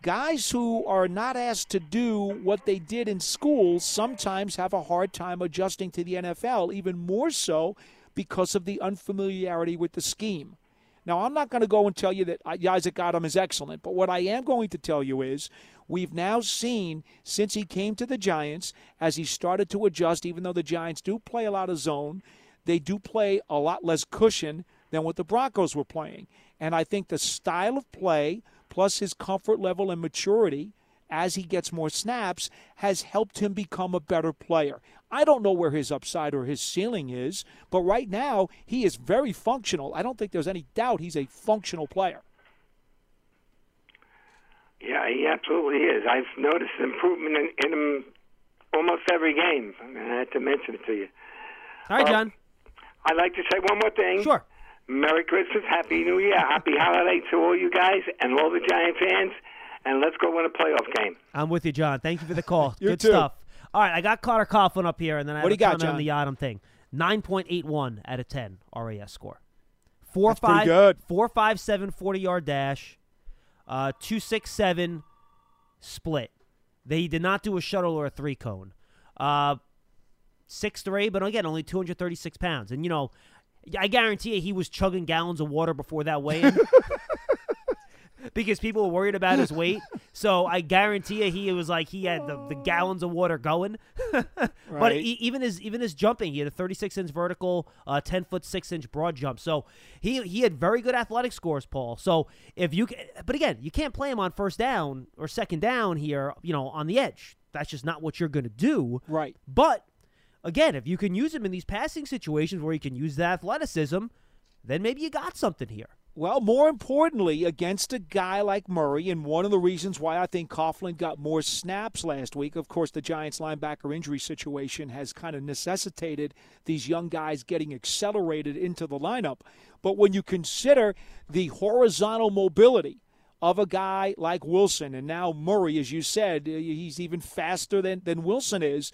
S6: guys who are not asked to do what they did in school sometimes have a hard time adjusting to the NFL, even more so because of the unfamiliarity with the scheme. Now, I'm not going to go and tell you that Isaac Yiadom is excellent, but what I am going to tell you is we've now seen since he came to the Giants, as he started to adjust, even though the Giants do play a lot of zone, they do play a lot less cushion than what the Broncos were playing. And I think the style of play, plus his comfort level and maturity as he gets more snaps, has helped him become a better player. I don't know where his upside or his ceiling is, but right now he is very functional. I don't think there's any doubt he's a functional player.
S12: Yeah, he absolutely is. I've noticed improvement in, in him almost every game. I, mean, I had to mention it to you.
S5: All right,
S12: Uh,
S5: John.
S12: I'd like to say one more thing.
S5: Sure.
S12: Merry Christmas, Happy New Year, Happy Holiday to all you guys and all the Giant fans, and let's go win a playoff game.
S5: I'm with you, John. Thank you for the call.
S12: You
S5: Good
S12: too.
S5: stuff. All right, I got Carter Coughlin up here, and then I
S6: What
S5: have
S6: do you got,
S5: on the Yiadom thing. 9.81 out of 10 RAS score. Four,
S6: That's
S5: five,
S6: good.
S5: Four, five, seven, 40 yard dash, uh, two six seven split. They did not do a shuttle or a three cone. Uh, six three, but again, only 236 pounds. And you know, I guarantee you, he was chugging gallons of water before that weigh-in. because people were worried about his weight. So I guarantee you, he was like he had the, the gallons of water going. But
S6: Right.
S5: e- even his even his jumping, he had a 36 inch vertical, uh, 10 foot six inch broad jump. So he he had very good athletic scores, Paul. So if you, but again, you can't play him on first down or second down here. You know, on the edge. That's just not what you're going to do.
S6: Right.
S5: But again, if you can use him in these passing situations where you can use the athleticism, then maybe you got something here.
S6: Well, more importantly, against a guy like Murray, and one of the reasons why I think Coughlin got more snaps last week, of course, the Giants linebacker injury situation has kind of necessitated these young guys getting accelerated into the lineup. But when you consider the horizontal mobility of a guy like Wilson, and now Murray, as you said, uh, he's even faster than, than Wilson is,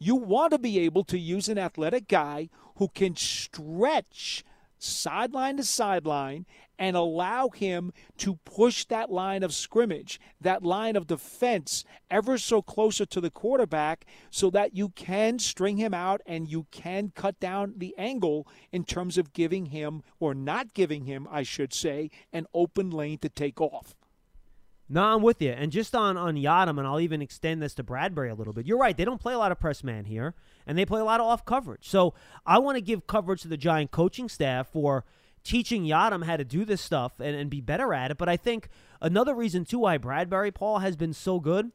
S6: you want to be able to use an athletic guy who can stretch sideline to sideline and allow him to push that line of scrimmage, that line of defense, ever so closer to the quarterback so that you can string him out and you can cut down the angle in terms of giving him, or not giving him, I should say, an open lane to take off.
S5: No, I'm with you. And just on on Yiadom, and I'll even extend this to Bradberry a little bit. You're right. They don't play a lot of press man here, and they play a lot of off coverage. So I want to give coverage to the Giant coaching staff for – teaching Yiadom how to do this stuff and, and be better at it. But I think another reason, too, why Bradberry, Paul, has been so good,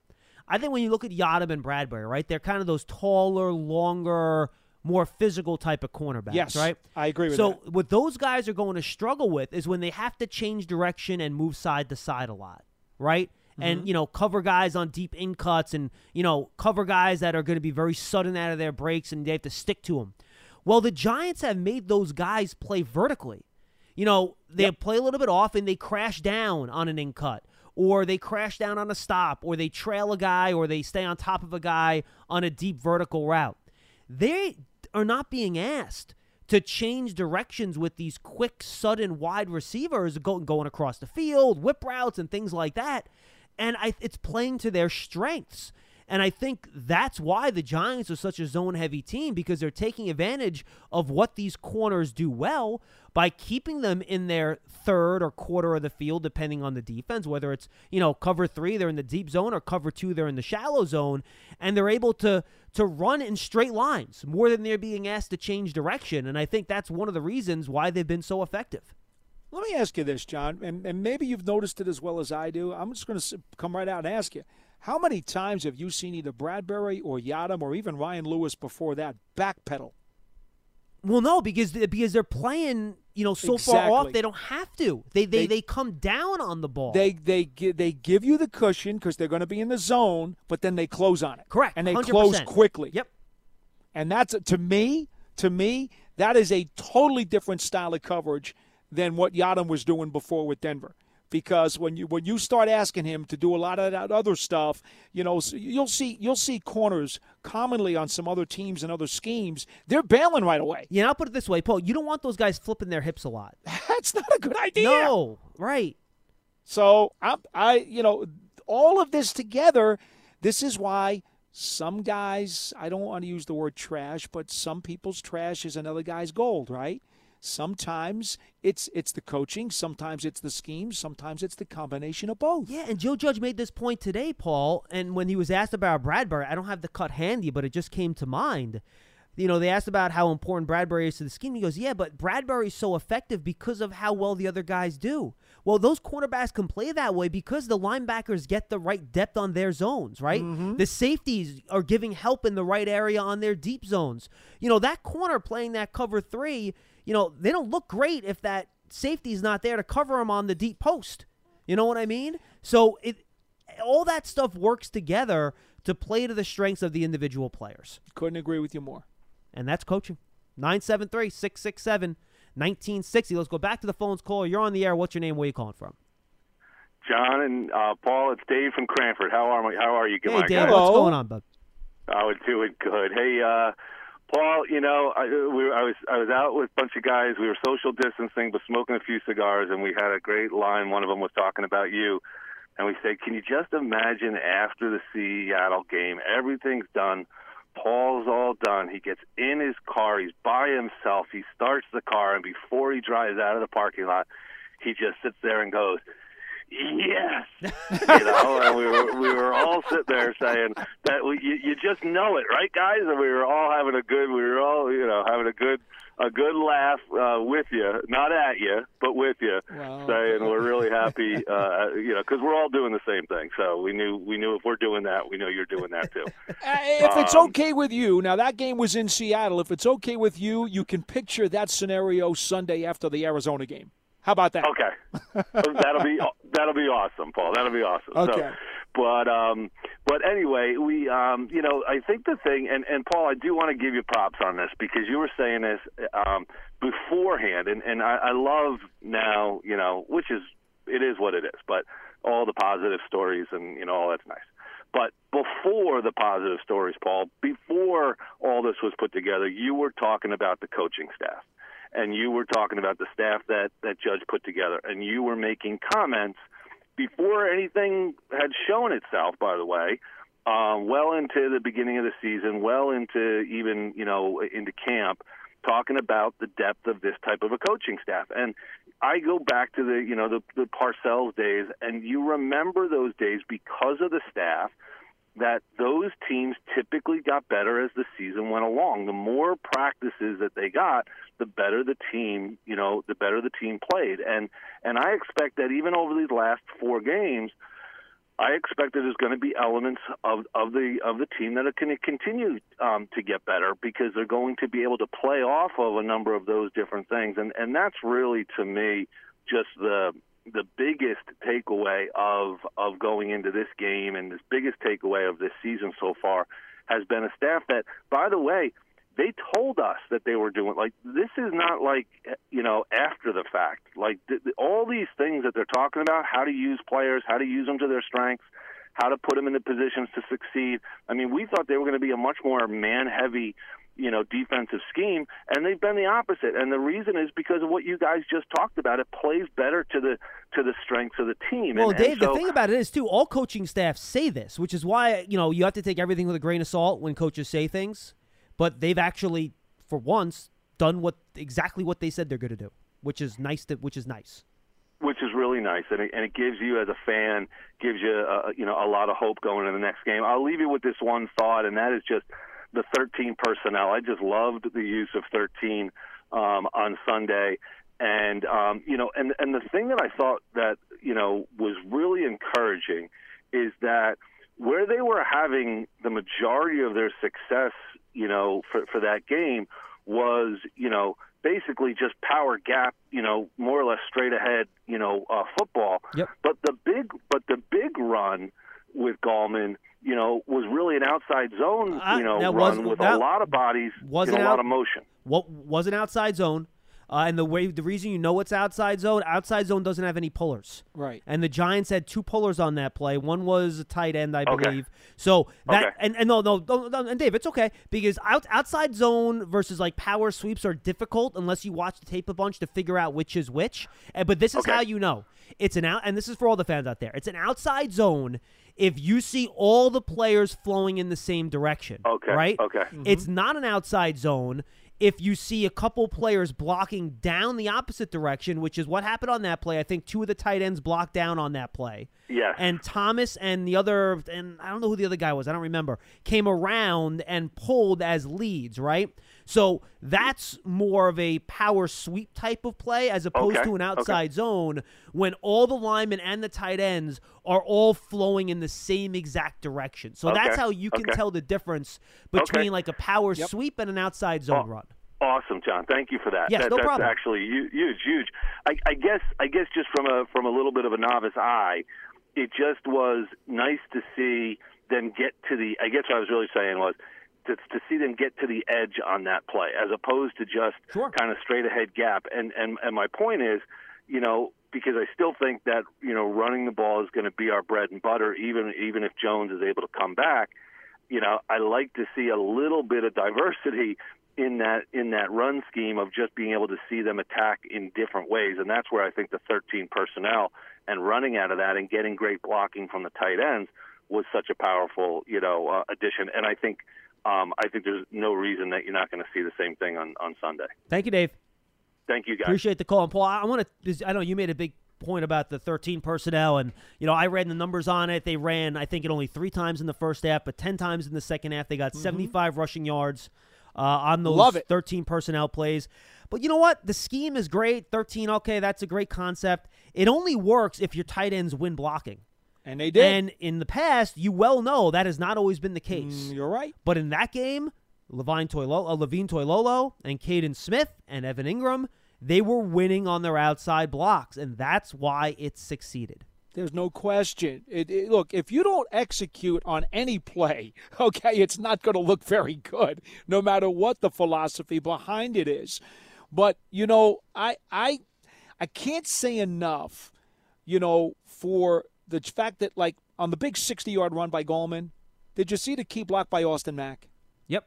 S5: I think when you look at Yiadom and Bradberry, right, they're kind of those taller, longer, more physical type of cornerbacks,
S6: yes,
S5: right?
S6: I agree with
S5: so
S6: that.
S5: So what those guys are going to struggle with is when they have to change direction and move side to side a lot, right?
S6: Mm-hmm.
S5: And you know, cover guys on deep in cuts, and you know, cover guys that are going to be very sudden out of their breaks, and they have to stick to them. Well, the Giants have made those guys play vertically you know, they yep. play a little bit off and they crash down on an in cut, or they crash down on a stop, or they trail a guy, or they stay on top of a guy on a deep vertical route. They are not being asked to change directions with these quick, sudden, wide receivers going, going across the field, whip routes, and things like that. And I, it's playing to their strengths. And I think that's why the Giants are such a zone heavy team because they're taking advantage of what these corners do well by keeping them in their third or quarter of the field, depending on the defense, whether it's, you know, cover three, they're in the deep zone, or cover two, they're in the shallow zone. And they're able to to run in straight lines more than they're being asked to change direction. And I think that's one of the reasons why they've been so effective.
S6: Let me ask you this, John, and, and maybe you've noticed it as well as I do. I'm just going to come right out and ask you how many times have you seen either Bradberry or Yiadom or even Ryan Lewis before that backpedal?
S5: Well, no, because because they're playing, you know, so
S6: exactly.
S5: far off they don't have to. They they, they, they come down on the ball.
S6: They they they give you the cushion because they're going to be in the zone, but then they close on it.
S5: Correct,
S6: and they
S5: 100%.
S6: close quickly.
S5: Yep.
S6: And that's to me, to me, that is a totally different style of coverage than what Yiadom was doing before with Denver because when you when you start asking him to do a lot of that other stuff, you know, you'll see you'll see corners commonly on some other teams and other schemes. They're bailing right away.
S5: Yeah, I'll put it this way, Paul. You don't want those guys flipping their hips a lot.
S6: That's not a good idea.
S5: No, right.
S6: So I, I, you know, all of this together, this is why some guys. I don't want to use the word trash, but some people's trash is another guy's gold, right? Sometimes it's it's the coaching, sometimes it's the schemes, sometimes it's the combination of both.
S5: Yeah, and Joe Judge made this point today, Paul, and when he was asked about Bradberry, I don't have the cut handy, but it just came to mind. You know, they asked about how important Bradberry is to the scheme. He goes, "Yeah, but Bradberry's so effective because of how well the other guys do." Well, those cornerbacks can play that way because the linebackers get the right depth on their zones, right?
S6: Mm-hmm.
S5: The safeties are giving help in the right area on their deep zones. You know, that corner playing that cover 3 you know, they don't look great if that safety's not there to cover them on the deep post. You know what I mean? So it all that stuff works together to play to the strengths of the individual players.
S6: Couldn't agree with you more.
S5: And that's coaching. 973 667 1960. Let's go back to the phones caller. You're on the air. What's your name? Where are you calling from?
S13: John and uh, Paul, it's Dave from Cranford. How are how are you,
S5: hey, Dave,
S13: guys?
S5: what's going on, bud?
S13: I was doing good. Hey, uh, Paul, you know, I, we, I was I was out with a bunch of guys. We were social distancing, but smoking a few cigars, and we had a great line. One of them was talking about you, and we said, "Can you just imagine after the Seattle game, everything's done." Paul's all done. He gets in his car. He's by himself. He starts the car, and before he drives out of the parking lot, he just sits there and goes, yes, you know, and we were we were all sitting there saying that we, you you just know it, right, guys? And we were all having a good, we were all you know having a good a good laugh uh, with you, not at you, but with you,
S6: wow.
S13: saying we're really happy, uh, you know, because we're all doing the same thing. So we knew we knew if we're doing that, we know you're doing that too.
S6: if it's
S13: Um,
S6: okay with you, now that game was in Seattle. If it's okay with you, you can picture that scenario Sunday after the Arizona game. How about that?
S13: Okay, that'll be that'll be awesome, Paul. That'll be awesome.
S6: Okay.
S13: So, but um, but anyway, we um, you know, I think the thing, and and Paul, I do want to give you props on this because you were saying this um, beforehand, and and I, I love now, you know, which is it is what it is, but all the positive stories and you know all that's nice. But before the positive stories, Paul, before all this was put together, you were talking about the coaching staff and you were talking about the staff that that Judge put together, and you were making comments before anything had shown itself. By the way, um, well into the beginning of the season, well into even you know into camp, talking about the depth of this type of a coaching staff. And I go back to the you know the, the Parcells days, and you remember those days because of the staff that those teams typically got better as the season went along. The more practices that they got, the better the team, you know, the better the team played. And and I expect that even over these last four games, I expect that there's going to be elements of, of the of the team that are going to continue um, to get better because they're going to be able to play off of a number of those different things. And and that's really to me just the the biggest takeaway of of going into this game and this biggest takeaway of this season so far has been a staff that, by the way, they told us that they were doing like this is not like you know after the fact. Like th- th- all these things that they're talking about how to use players how to use them to their strengths how to put them in the positions to succeed. I mean we thought they were going to be a much more man heavy you know defensive scheme and they've been the opposite. And the reason is because of what you guys just talked about. It plays better to the to the strengths of the team.
S5: Well,
S13: and,
S5: Dave,
S13: and so,
S5: the thing about it is too, all coaching staff say this, which is why you know you have to take everything with a grain of salt when coaches say things. But they've actually, for once, done what exactly what they said they're going to do, which is nice. To, which is nice.
S13: which is really nice, and it, and it gives you as a fan gives you uh, you know a lot of hope going into the next game. I'll leave you with this one thought, and that is just the 13 personnel. I just loved the use of 13 um, on Sunday, and um, you know, and and the thing that I thought that you know was really encouraging is that where they were having the majority of their success, you know, for for that game was you know basically just power gap, you know, more or less straight ahead, you know, uh, football.
S5: Yep.
S13: But the big, but the big run with Gallman, you know, was really an outside zone,
S5: Uh,
S13: you know, run
S5: was-
S13: with
S5: that
S13: a lot of bodies,
S5: wasn't
S13: and a lot
S5: out-
S13: of motion.
S5: What was an outside zone, uh, and the way the reason you know it's outside zone, outside zone doesn't have any pullers.
S6: Right.
S5: And the Giants had two pullers on that play. One was a tight end, I
S13: Okay.
S5: believe. So that
S13: Okay.
S5: and, and no, no, no, no, and Dave, it's okay because out, outside zone versus like power sweeps are difficult unless you watch the tape a bunch to figure out which is which. And, but this is
S13: Okay.
S5: how you know it's an out, and this is for all the fans out there. It's an outside zone if you see all the players flowing in the same direction.
S13: Okay,
S5: Right.
S13: okay.
S5: It's not an outside zone if you see a couple players blocking down the opposite direction, which is what happened on that play. I think two of the tight ends blocked down on that play.
S13: Yes.
S5: And Thomas and the other, and I don't know who the other guy was, I don't remember, came around and pulled as leads, right? So that's more of a power sweep type of play as opposed
S13: Okay,
S5: to an
S13: okay.
S5: outside zone when all the linemen and the tight ends are all flowing in the same exact direction. So that's how you can
S13: okay.
S5: tell the difference between
S13: Okay.
S5: like a power
S6: Yep.
S5: sweep and an outside zone
S13: Oh,
S5: run.
S13: Awesome, John. Thank you for that.
S5: Yes,
S13: that
S5: no
S13: that's
S5: problem.
S13: actually huge, huge. I, I guess, I guess, just from a from a little bit of a novice eye, it just was nice to see them get to the. I guess what I was really saying was to, to see them get to the edge on that play, as opposed to just
S5: Sure.
S13: kind of straight ahead gap. And and and my point is, you know, because I still think that you know running the ball is going to be our bread and butter, even even if Jones is able to come back you know, I like to see a little bit of diversity in that in that run scheme of just being able to see them attack in different ways, and that's where I think the 13 personnel and running out of that and getting great blocking from the tight ends was such a powerful, you know, uh, addition. And I think um, I think there's no reason that you're not going to see the same thing on on Sunday.
S5: Thank you, Dave.
S13: Thank you, guys.
S5: Appreciate the call. And Paul, I want to. I know you made a big point about the 13 personnel, and you know I read the numbers on it. They ran, I think, it only three times in the first half, but 10 times in the second half. They got 75 rushing yards uh, on those
S6: Mm-hmm. Love it.
S5: 13 personnel plays. But you know what? The scheme is great. 13, okay, that's a great concept. It only works if your tight ends win blocking.
S6: And they did.
S5: And in the past, you well know that has not always been the case.
S6: Mm, you're right.
S5: But in that game, Levine Toilolo, uh, Levine Toilolo and Kaden Smith and Evan Engram They were winning on their outside blocks, and that's why it succeeded.
S6: There's no question. It, it, look, if you don't execute on any play, okay, it's not going to look very good, no matter what the philosophy behind it is. But you know, I I I can't say enough, you know, for the fact that like on the big 60-yard run by Gallman, did you see the key block by Austin Mack?
S5: Yep.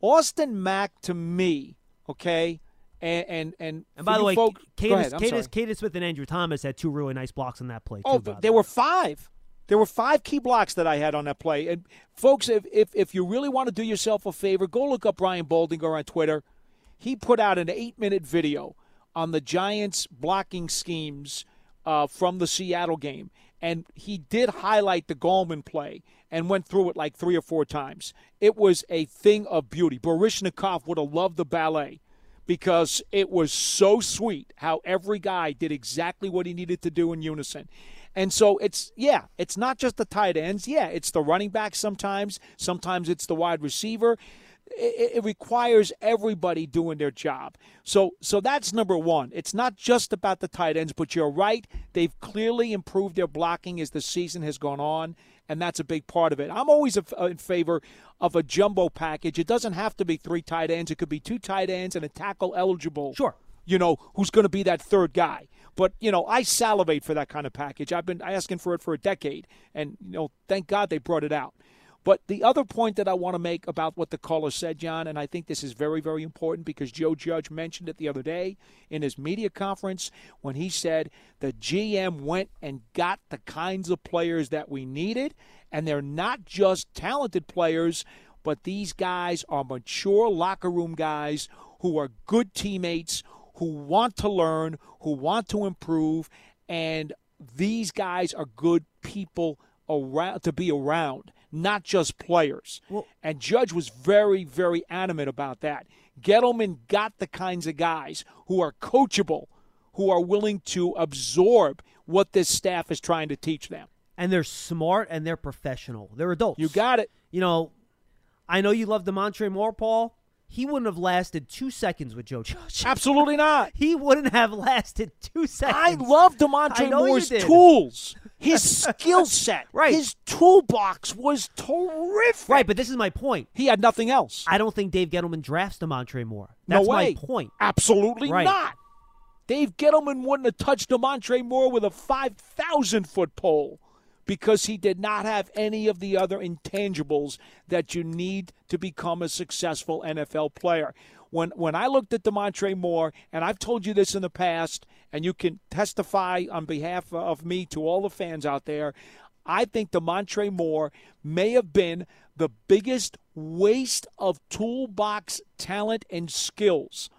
S6: Austin Mack to me, okay, and and and,
S5: And by the way,
S6: folk- go
S5: Cadence,
S6: ahead, I'm sorry.
S5: Cadence, Cadence Smith and Andrew Thomas had two really nice blocks on that play.
S6: Oh,
S5: too,
S6: there were five. There were five key blocks that I had on that play. And folks, if if, if you really want to do yourself a favor, go look up Brian Boldinger on Twitter. He put out an eight minute video on the Giants blocking schemes uh, from the Seattle game. And he did highlight the Gallman play and went through it like three or four times. It was a thing of beauty. Baryshnikov would have loved the ballet because it was so sweet how every guy did exactly what he needed to do in unison. And so it's, yeah, it's not just the tight ends. Yeah, it's the running back sometimes. Sometimes it's the wide receiver. It, it requires everybody doing their job. So, so that's number one. It's not just about the tight ends, but you're right. They've clearly improved their blocking as the season has gone on, and that's a big part of it. I'm always a- uh, in favor of a jumbo package. It doesn't have to be three tight ends. It could be two tight ends and a tackle eligible.
S5: Sure.
S6: You know who's going to be that third guy. But you know, I salivate for that kind of package. I've been asking for it for a decade, and you know, thank God they brought it out. But the other point that I want to make about what the caller said, John, and I think this is very, very important because Joe Judge mentioned it the other day in his media conference when he said the GM went and got the kinds of players that we needed, and they're not just talented players, but these guys are mature locker room guys who are good teammates, who want to learn, who want to improve, and these guys are good people around to be around, not just players. and Judge was very, very adamant about that. Gettleman got the kinds of guys who are coachable, who are willing to absorb what this staff is trying to teach them.
S5: and they're smart and they're professional. They're adults.
S6: You got it.
S5: You know, I know you love Damontre Moore, Paul. He wouldn't have lasted two seconds with Joe Judge.
S6: Absolutely not.
S5: he wouldn't have lasted two seconds.
S6: I love
S5: I Damontre you
S6: Moore's tools. His skill set,
S5: Right.
S6: his toolbox was terrific.
S5: Right, but this is my point.
S6: He had nothing else.
S5: I don't think Dave Gettleman drafts Damontre Moore.
S6: No
S5: That's
S6: way.
S5: my point.
S6: Absolutely
S5: Right.
S6: not. Dave Gettleman wouldn't have touched Damontre Moore with a 5,000 foot pole because he did not have any of the other intangibles that you need to become a successful NFL player. When, when I looked at Damontre Moore, and I've told you this in the past, and you can testify on behalf of me to all the fans out there, I think Damontre Moore may have been the biggest waste of toolbox talent and skills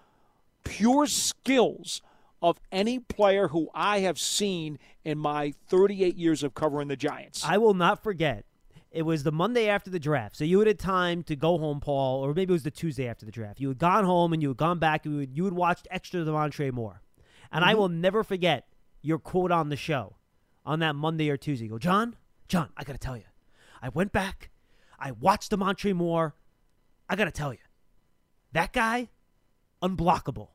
S6: pure skills of any player who I have seen in my 38 years of covering the Giants.
S5: I will not forget. It was the Monday after the draft, so you had time to go home, Paul, or maybe it was the Tuesday after the draft. You had gone home and you had gone back. You had, you had watched extra Damontre Moore, and I
S6: Mhm.
S5: will never forget your quote on the show on that Monday or Tuesday. You go, John, John, I gotta tell you, I went back, I watched Damontre Moore. I gotta tell you, that guy, unblockable.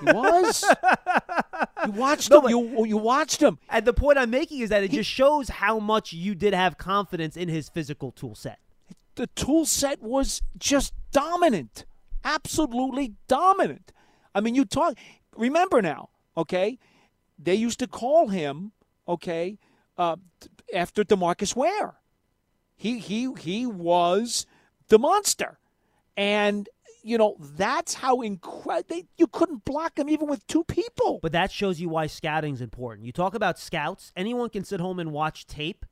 S6: He was. you watched
S5: No,
S6: him. You you watched him.
S5: And the point I'm making is that it just shows how much you did have confidence in his physical tool set.
S6: The tool set was just dominant, absolutely dominant. I mean, you talk. Remember now, okay? They used to call him, okay, uh, after Demarcus Ware. He he he was the monster, and you know that's how incredible you couldn't block him even with two people.
S5: But that shows you why scouting's important. You talk about scouts, anyone can sit home and watch tape,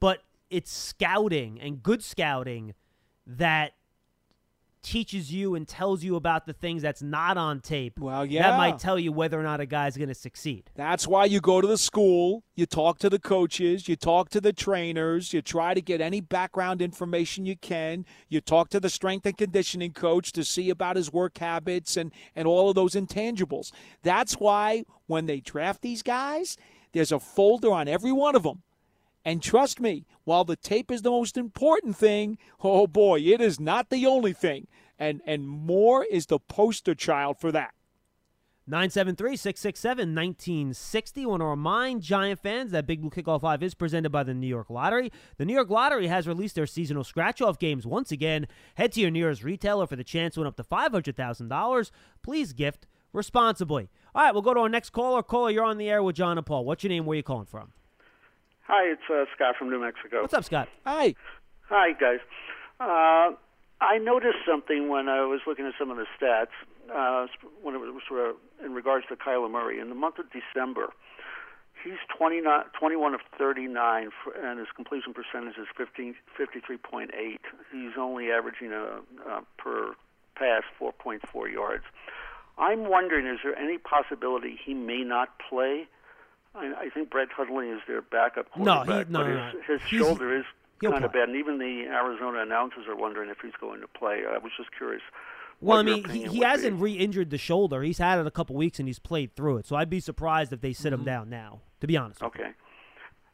S5: but it's scouting and good scouting that teaches you and tells you about the things that's not on tape.
S6: Well, yeah.
S5: That might tell you whether or not a guy's going to succeed.
S6: That's why you go to the school, you talk to the coaches, you talk to the trainers, you try to get any background information you can. You talk to the strength and conditioning coach to see about his work habits and, and all of those intangibles. That's why when they draft these guys, there's a folder on every one of them. And trust me, while the tape is the most important thing, oh boy, it is not the only thing. And and Moore is the poster child for that.
S5: 973 667 1960. Want to remind Giant fans that Big Blue Kickoff Live is presented by the New York Lottery. The New York Lottery has released their seasonal scratch off games once again. Head to your nearest retailer for the chance to win up to $500,000. Please gift responsibly. All right, we'll go to our next caller. Caller, you're on the air with John and Paul. What's your name? Where are you calling from?
S14: Hi, it's uh, Scott from New Mexico.
S5: What's up, Scott?
S6: Hi.
S14: Hi, guys. Uh, I noticed something when I was looking at some of the stats uh, when it was uh, in regards to Kyler Murray. In the month of December, he's 29, 21 of 39, for, and his completion percentage is 15, 53.8. He's only averaging a, a per pass 4.4 yards. I'm wondering, is there any possibility he may not play? I, I think Brett Hundley is their backup
S5: No,
S14: quarterback,
S5: he- no,
S14: but
S5: no,
S14: his,
S5: no.
S14: his shoulder is kind of bad, and even the Arizona announcers are wondering if he's going to play. I was just curious.
S5: Well, I mean, he, he hasn't re-injured the shoulder. He's had it a couple weeks and he's played through it. So I'd be surprised if they sit
S14: Mm-hmm.
S5: him down now. To be honest.
S14: Okay.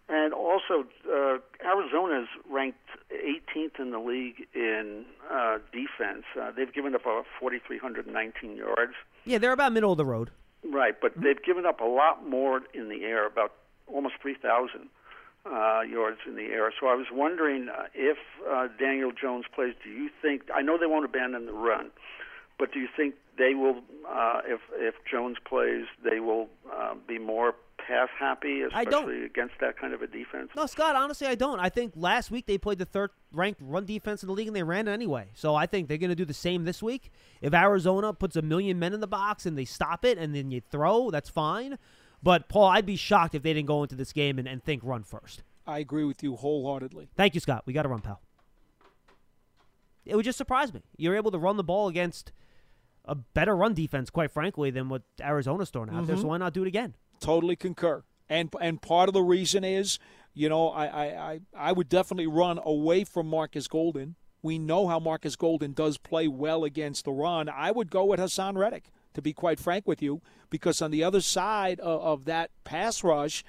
S14: And also, uh, Arizona's ranked 18th in the league in uh, defense. Uh, they've given up uh, 4,319 yards.
S5: Yeah, they're about middle of the road.
S14: Right, but they've given up a lot more in the air, about almost 3,000 uh, yards in the air. So I was wondering uh, if uh, Daniel Jones plays, do you think, I know they won't abandon the run, but do you think they will, uh, if, if Jones plays, they will uh, be more pass happy,
S5: I don't-
S14: especially against that kind of a defense?
S5: No, Scott, honestly, I don't. I think last week they played the third ranked run defense in the league and they ran it anyway. So I think they're going to do the same this week. If Arizona puts a million men in the box and they stop it and then you throw, that's fine. But, Paul, I'd be shocked if they didn't go into this game and, and think run first.
S6: I agree with you wholeheartedly.
S5: Thank you, Scott. We got to run, pal. It would just surprise me. You're able to run the ball against a better run defense, quite frankly, than what Arizona's throwing out there. So
S6: Mhm.
S5: why not do it again?
S6: Totally concur. And and part of the reason is, you know, I, I, I, I would definitely run away from Marcus Golden. We know how Marcus Golden does play well against the run. I would go with Haason Reddick, to be quite frank with you, because on the other side of, of that pass rush,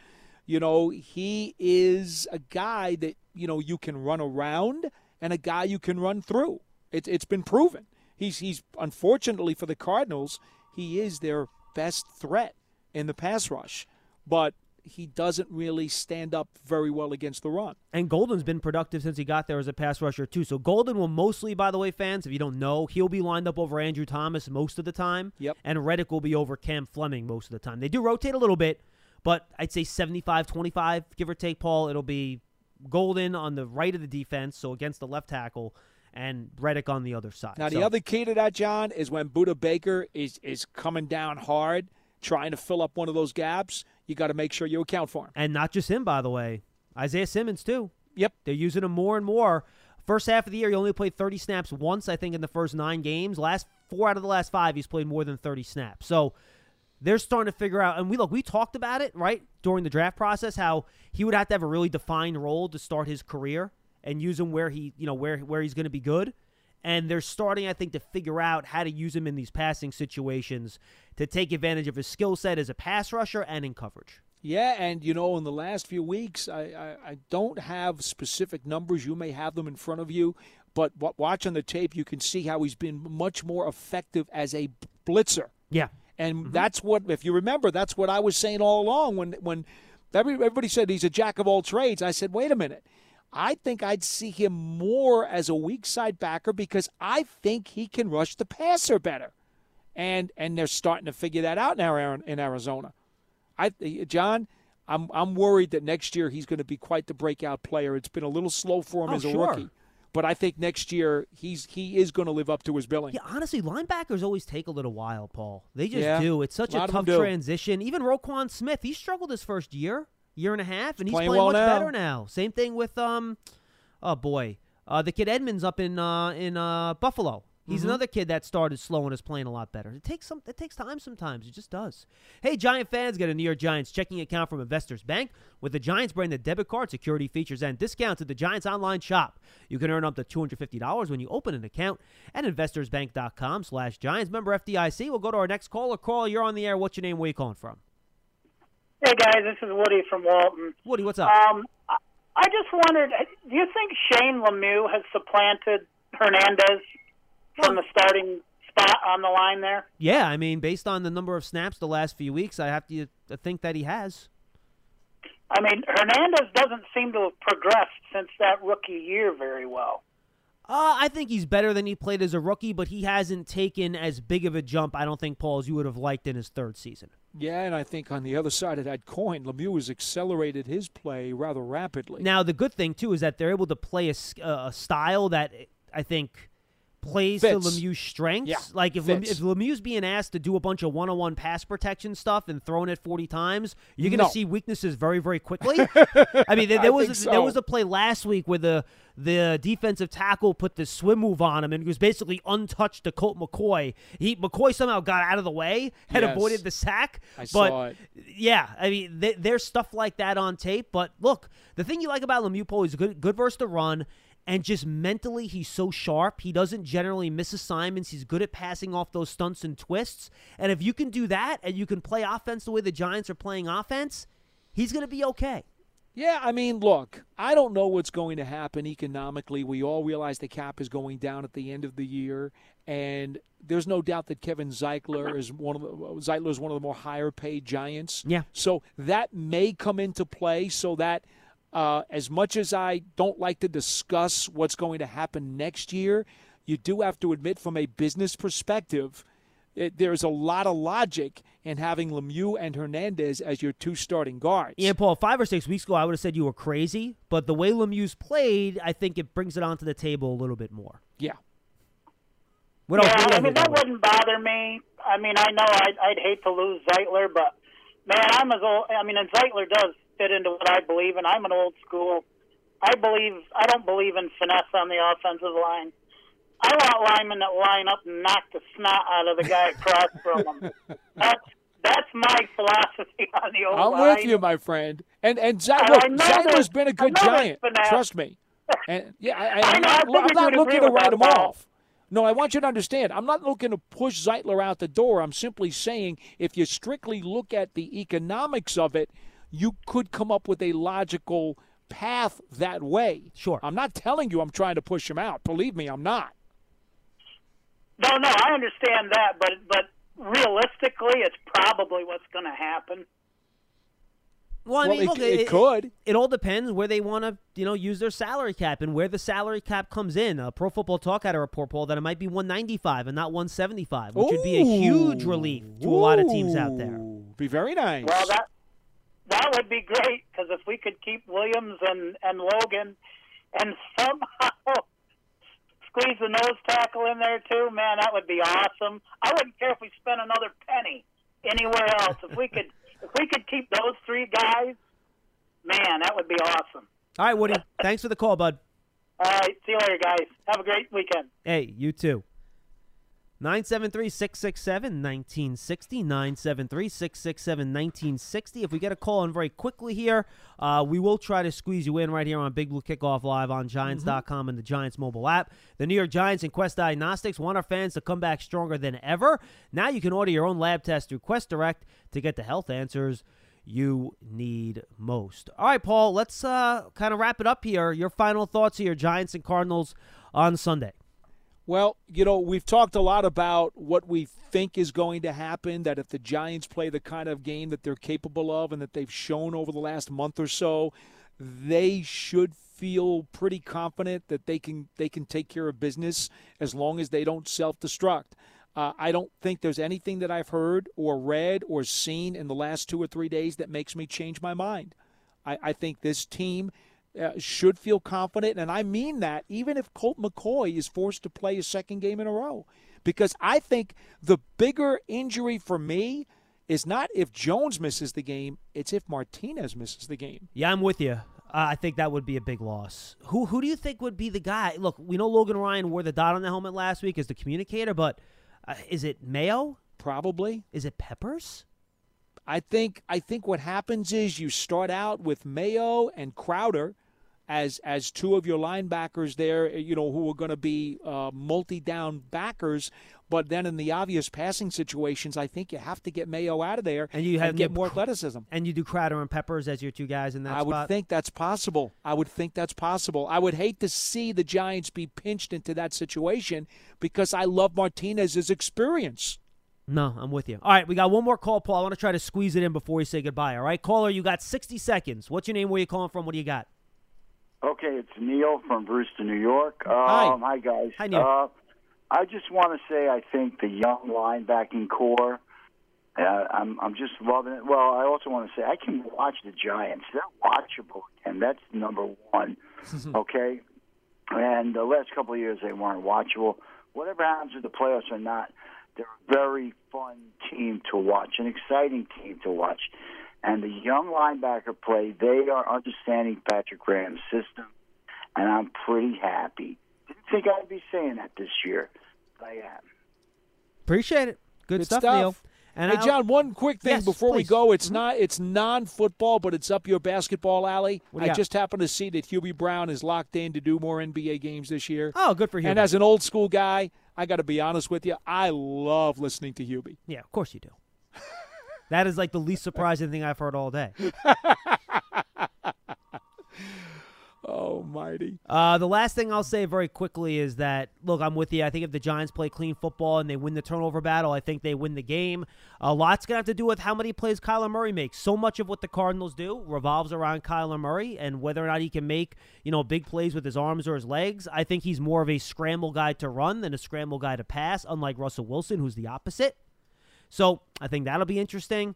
S6: you know, he is a guy that, you know, you can run around and a guy you can run through. It, it's been proven. He's, he's unfortunately for the Cardinals, he is their best threat in the pass rush, but he doesn't really stand up very well against the run.
S5: And Golden's been productive since he got there as a pass rusher, too. So Golden will mostly, by the way, fans, if you don't know, he'll be lined up over Andrew Thomas most of the time.
S6: Yep.
S5: And Reddick will be over Cam Fleming most of the time. They do rotate a little bit, but I'd say 75 25, give or take, Paul. It'll be Golden on the right of the defense, so against the left tackle, and Reddick on the other side.
S6: Now, the
S5: So-
S6: other key to that, John, is when Budda Baker is, is coming down hard, trying to fill up one of those gaps, you got to make sure you account for him.
S5: And not just him, by the way. Isaiah Simmons, too.
S6: Yep.
S5: They're using him more and more. First half of the year, he only played 30 snaps once, I think, in the first nine games. Last four out of the last five, he's played more than 30 snaps. So they're starting to figure out. And we look, we talked about it, right, during the draft process, how he would have to have a really defined role to start his career and use him where he, you know, where where he's going to be good. And they're starting, I think, to figure out how to use him in these passing situations to take advantage of his skill set as a pass rusher and in coverage.
S6: Yeah, and you know, in the last few weeks, I, I, I don't have specific numbers. You may have them in front of you, but wa- watching the tape, you can see how he's been much more effective as a blitzer.
S5: Yeah.
S6: And mm-hmm. that's what, if you remember, that's what I was saying all along when when everybody said he's a jack of all trades. I said, wait a minute. I think I'd see him more as a weak side backer because I think he can rush the passer better. And and they're starting to figure that out now Aaron, in Arizona. I John, I'm I'm worried that next year he's going to be quite the breakout player. It's been a little slow for him
S5: Oh,
S6: as a
S5: sure.
S6: rookie. But I think next year he's he is going to live up to his billing.
S5: Yeah, honestly, linebackers always take a little while, Paul. They just
S6: Yeah,
S5: do. It's such
S6: a
S5: a
S6: lot of them
S5: tough transition. Even Roquan Smith, he struggled his first year, year and a half, and he's
S6: playing
S5: playing,
S6: well
S5: much
S6: now.
S5: better now. Same thing with um, oh boy, uh, the kid Edmunds up in uh in uh Buffalo. He's
S6: Mhm.
S5: another kid that started slow and is playing a lot better. It takes some. It takes time sometimes. It just does. Hey, Giant fans, get a New York Giants checking account from Investors Bank with the Giants branded debit card, security features, and discounts at the Giants online shop. You can earn up to two hundred fifty dollars when you open an account at investorsbank.com/slash Giants. Member FDIC. We'll go to our next caller. Caller, you're on the air. What's your name? Where you calling from?
S15: Hey guys, this is Woody from Walton.
S5: Woody, what's up?
S15: Um, I- just wondered, do you think Shane Lemieux has supplanted Hernandez from the starting spot on the line there?
S5: Yeah, I mean, based on the number of snaps the last few weeks, I have to think that he has.
S15: I mean, Hernandez doesn't seem to have progressed since that rookie year very well.
S5: Uh, I think he's better than he played as a rookie, but he hasn't taken as big of a jump, I don't think, Paul, as you would have liked in his third season.
S6: Yeah, and I think on the other side of that coin, Lemieux has accelerated his play rather rapidly.
S5: Now, the good thing, too, is that they're able to play a, a style that I think plays
S6: Fits.
S5: to Lemieux's strengths.
S6: Yeah,
S5: like if, Lem- if Lemieux's being asked to do a bunch of one-on-one pass protection stuff and throwing it 40 times, you're going to
S6: No.
S5: see weaknesses very, very quickly. I mean, there,
S6: I
S5: there was
S6: think
S5: there was a play last week where the the defensive tackle put the swim move on him and he was basically untouched to Colt McCoy. He McCoy somehow got out of the way had
S6: Yes.
S5: avoided the sack.
S6: I
S5: but
S6: saw it.
S5: yeah, I mean, th- there's stuff like that on tape. But look, the thing you like about Lemieux Paul, he's good, good versus the run, and just mentally, he's so sharp. He doesn't generally miss assignments. He's good at passing off those stunts and twists. And if you can do that, and you can play offense the way the Giants are playing offense, he's going to be okay.
S6: Yeah, I mean, look, I don't know what's going to happen economically. We all realize the cap is going down at the end of the year, and there's no doubt that Kevin Zeitler is one of the Zeitler is one of the more higher paid Giants.
S5: Yeah.
S6: So that may come into play. So that uh, as much as I don't like to discuss what's going to happen next year, you do have to admit from a business perspective. It, there's a lot of logic in having Lemieux and Hernandez as your two starting guards.
S5: Yeah, Paul, five or six weeks ago, I would have said you were crazy. But the way Lemieux's played, I think it brings it onto the table a little bit more.
S6: Yeah.
S5: What else?
S15: yeah,
S5: what
S15: I mean that
S5: got?
S15: wouldn't bother me. I mean, I know I'd, I'd hate to lose Zeitler, but man, I'm as old. I mean, and Zeitler does fit into what I believe in. I'm an old school. I believe. I don't believe in finesse on the offensive line. I want linemen that line up and knock the snot out of the guy across from them. That's that's my philosophy on the old
S6: I'm
S15: line.
S6: with you, my friend. And and Ze-
S15: I
S6: look,
S15: know
S6: Zeitler's been a good giant. Trust me. And yeah, I, I,
S15: I
S6: am not, I'm not looking to write him
S15: Paul.
S6: off. No, I want you to understand. I'm not looking to push Zeitler out the door. I'm simply saying if you strictly look at the economics of it, you could come up with a logical path that way.
S5: Sure.
S6: I'm not telling you I'm trying to push him out. Believe me, I'm not.
S15: No, no, I understand that, but but realistically, it's probably what's going to happen.
S5: Well, I
S6: Well,
S5: mean,
S6: it-
S5: look,
S6: it could.
S5: It all depends where they want to, you know, use their salary cap and where the salary cap comes in. Uh, Pro Football Talk had a report, Paul, that it might be 195 and not 175, which would be a huge relief to a lot of teams out there.
S6: Be very nice.
S15: Well, that that would be great because if we could keep Williams and and Logan, and somehow squeeze the nose tackle in there too, man, that would be awesome. I wouldn't care if we spent another penny anywhere else. If we could, if we could keep those three guys, man, that would be awesome.
S5: All right, Woody. Thanks for the call, bud.
S15: All right, see you later, guys. Have a great weekend.
S5: Hey, you too. 973 667 1960. 973 667 1960. If we get a call in very quickly here, uh, we will try to squeeze you in right here on Big Blue Kickoff Live on Giants.com and the Giants mobile app. The New York Giants and Quest Diagnostics want our fans to come back stronger than ever. Now you can order your own lab test through Quest Direct to get the health answers you need most. All right, Paul, let's uh, kind of wrap it up here. Your final thoughts here, Giants and Cardinals on Sunday.
S6: Well, you know, we've talked a lot about what we think is going to happen, that if the Giants play the kind of game that they're capable of and that they've shown over the last month or so, they should feel pretty confident that they can they can take care of business as long as they don't self-destruct. Uh, I don't think there's anything that I've heard or read or seen in the last two or three days that makes me change my mind. I, I think this team uh, should feel confident, and I mean that even if Colt McCoy is forced to play a second game in a row. Because I think the bigger injury for me is not if Jones misses the game, it's if Martinez misses the game.
S5: Yeah, I'm with you. Uh, I think that would be a big loss. Who who do you think would be the guy? Look, we know Logan Ryan wore the dot on the helmet last week as the communicator, but uh, is it Mayo?
S6: Probably.
S5: Is it Peppers?
S6: I think I think what happens is you start out with Mayo and Crowder, as as two of your linebackers there, you know, who are going to be uh, multi-down backers. But then in the obvious passing situations, I think you have to get Mayo out of there
S5: and you have
S6: and get more athleticism.
S5: And you do Crowder and Peppers as your two guys in that
S6: I
S5: spot.
S6: would think that's possible. I would think that's possible. I would hate to see the Giants be pinched into that situation because I love Martinez's experience.
S5: No, I'm with you. All right, we got one more call, Paul. I want to try to squeeze it in before we say goodbye. All right, caller, you got 60 seconds. What's your name? Where you calling from? What do you got?
S16: Okay, it's Neil from Brewster, New York.
S5: Hi.
S16: Um, hi, guys.
S5: Hi, Neil.
S16: Uh, I just want to say I think the young linebacking core. Uh, I'm I'm just loving it. Well, I also want to say I can watch the Giants. They're watchable, and that's number one. okay, and the last couple of years they weren't watchable. Whatever happens with the playoffs or not, they're a very fun team to watch, an exciting team to watch. And the young linebacker play, they are understanding Patrick Graham's system, and I'm pretty happy. Didn't think I'd be saying that this year, but I am.
S5: Appreciate it. Good,
S6: Good
S5: stuff,
S6: stuff.
S5: Neil. And
S6: hey,
S5: I'll-
S6: John, one quick thing
S5: Yes,
S6: before we
S5: please. Mm-hmm.
S6: go. It's not it's non-football, but it's up your basketball alley. I
S5: got?
S6: just happened to see that Hubie Brown is locked in to do more NBA games this year.
S5: Oh, good for Hubie.
S6: And as an old school guy, I got to be honest with you, I love listening to Hubie.
S5: Yeah, of course you do. That is like the least surprising thing I've heard all day.
S6: Oh, mighty.
S5: Uh, the last thing I'll say very quickly is that look, I'm with you. I think if the Giants play clean football and they win the turnover battle, I think they win the game. A lot's gonna have to do with how many plays Kyler Murray makes. So much of what the Cardinals do revolves around Kyler Murray and whether or not he can make you know big plays with his arms or his legs. I think he's more of a scramble guy to run than a scramble guy to pass, unlike Russell Wilson, who's the opposite. So I think that'll be interesting.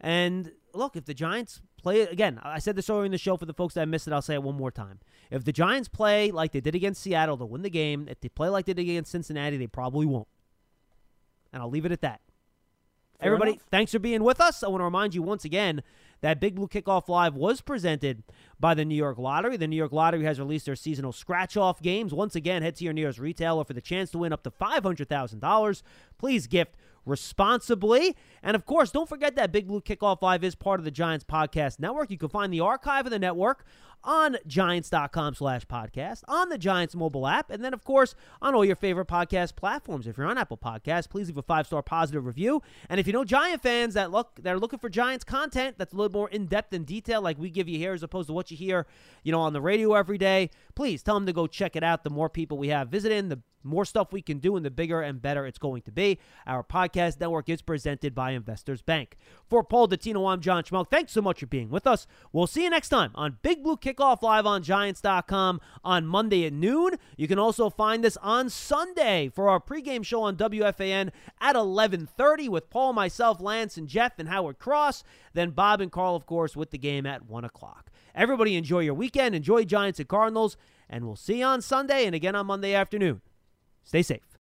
S5: And look, if the Giants play again, I said this earlier in the show for the folks that missed it, I'll say it one more time. If the Giants play like they did against Seattle to win the game, if they play like they did against Cincinnati, they probably won't. And I'll leave it at that.
S6: Fair
S5: Everybody,
S6: enough.
S5: thanks for being with us. I want to remind you once again that Big Blue Kickoff Live was presented by the New York Lottery. The New York Lottery has released their seasonal scratch off games. Once again, head to your nearest retailer for the chance to win up to $500,000. Please gift responsibly. And of course, don't forget that Big Blue Kickoff Live is part of the Giants Podcast Network. You can find the archive of the network on giants.com slash podcast, on the Giants mobile app, and then, of course, on all your favorite podcast platforms. If you're on Apple Podcasts, please leave a five-star positive review. And if you know Giant fans that look that are looking for Giants content that's a little more in-depth and detail like we give you here as opposed to what you hear, you know, on the radio every day, please tell them to go check it out. The more people we have visiting, the more stuff we can do and the bigger and better it's going to be. Our podcast network is presented by Investors Bank. For Paul Dottino, I'm John Schmelk. Thanks so much for being with us. We'll see you next time on Big Blue Kickoff Live on Giants.com on Monday at noon. You can also find us on Sunday for our pregame show on WFAN at 11:30 with Paul, myself, Lance, and Jeff and Howard Cross. Then Bob and Carl, of course, with the game at 1 o'clock. Everybody enjoy your weekend. Enjoy Giants and Cardinals. And we'll see you on Sunday and again on Monday afternoon. Stay safe.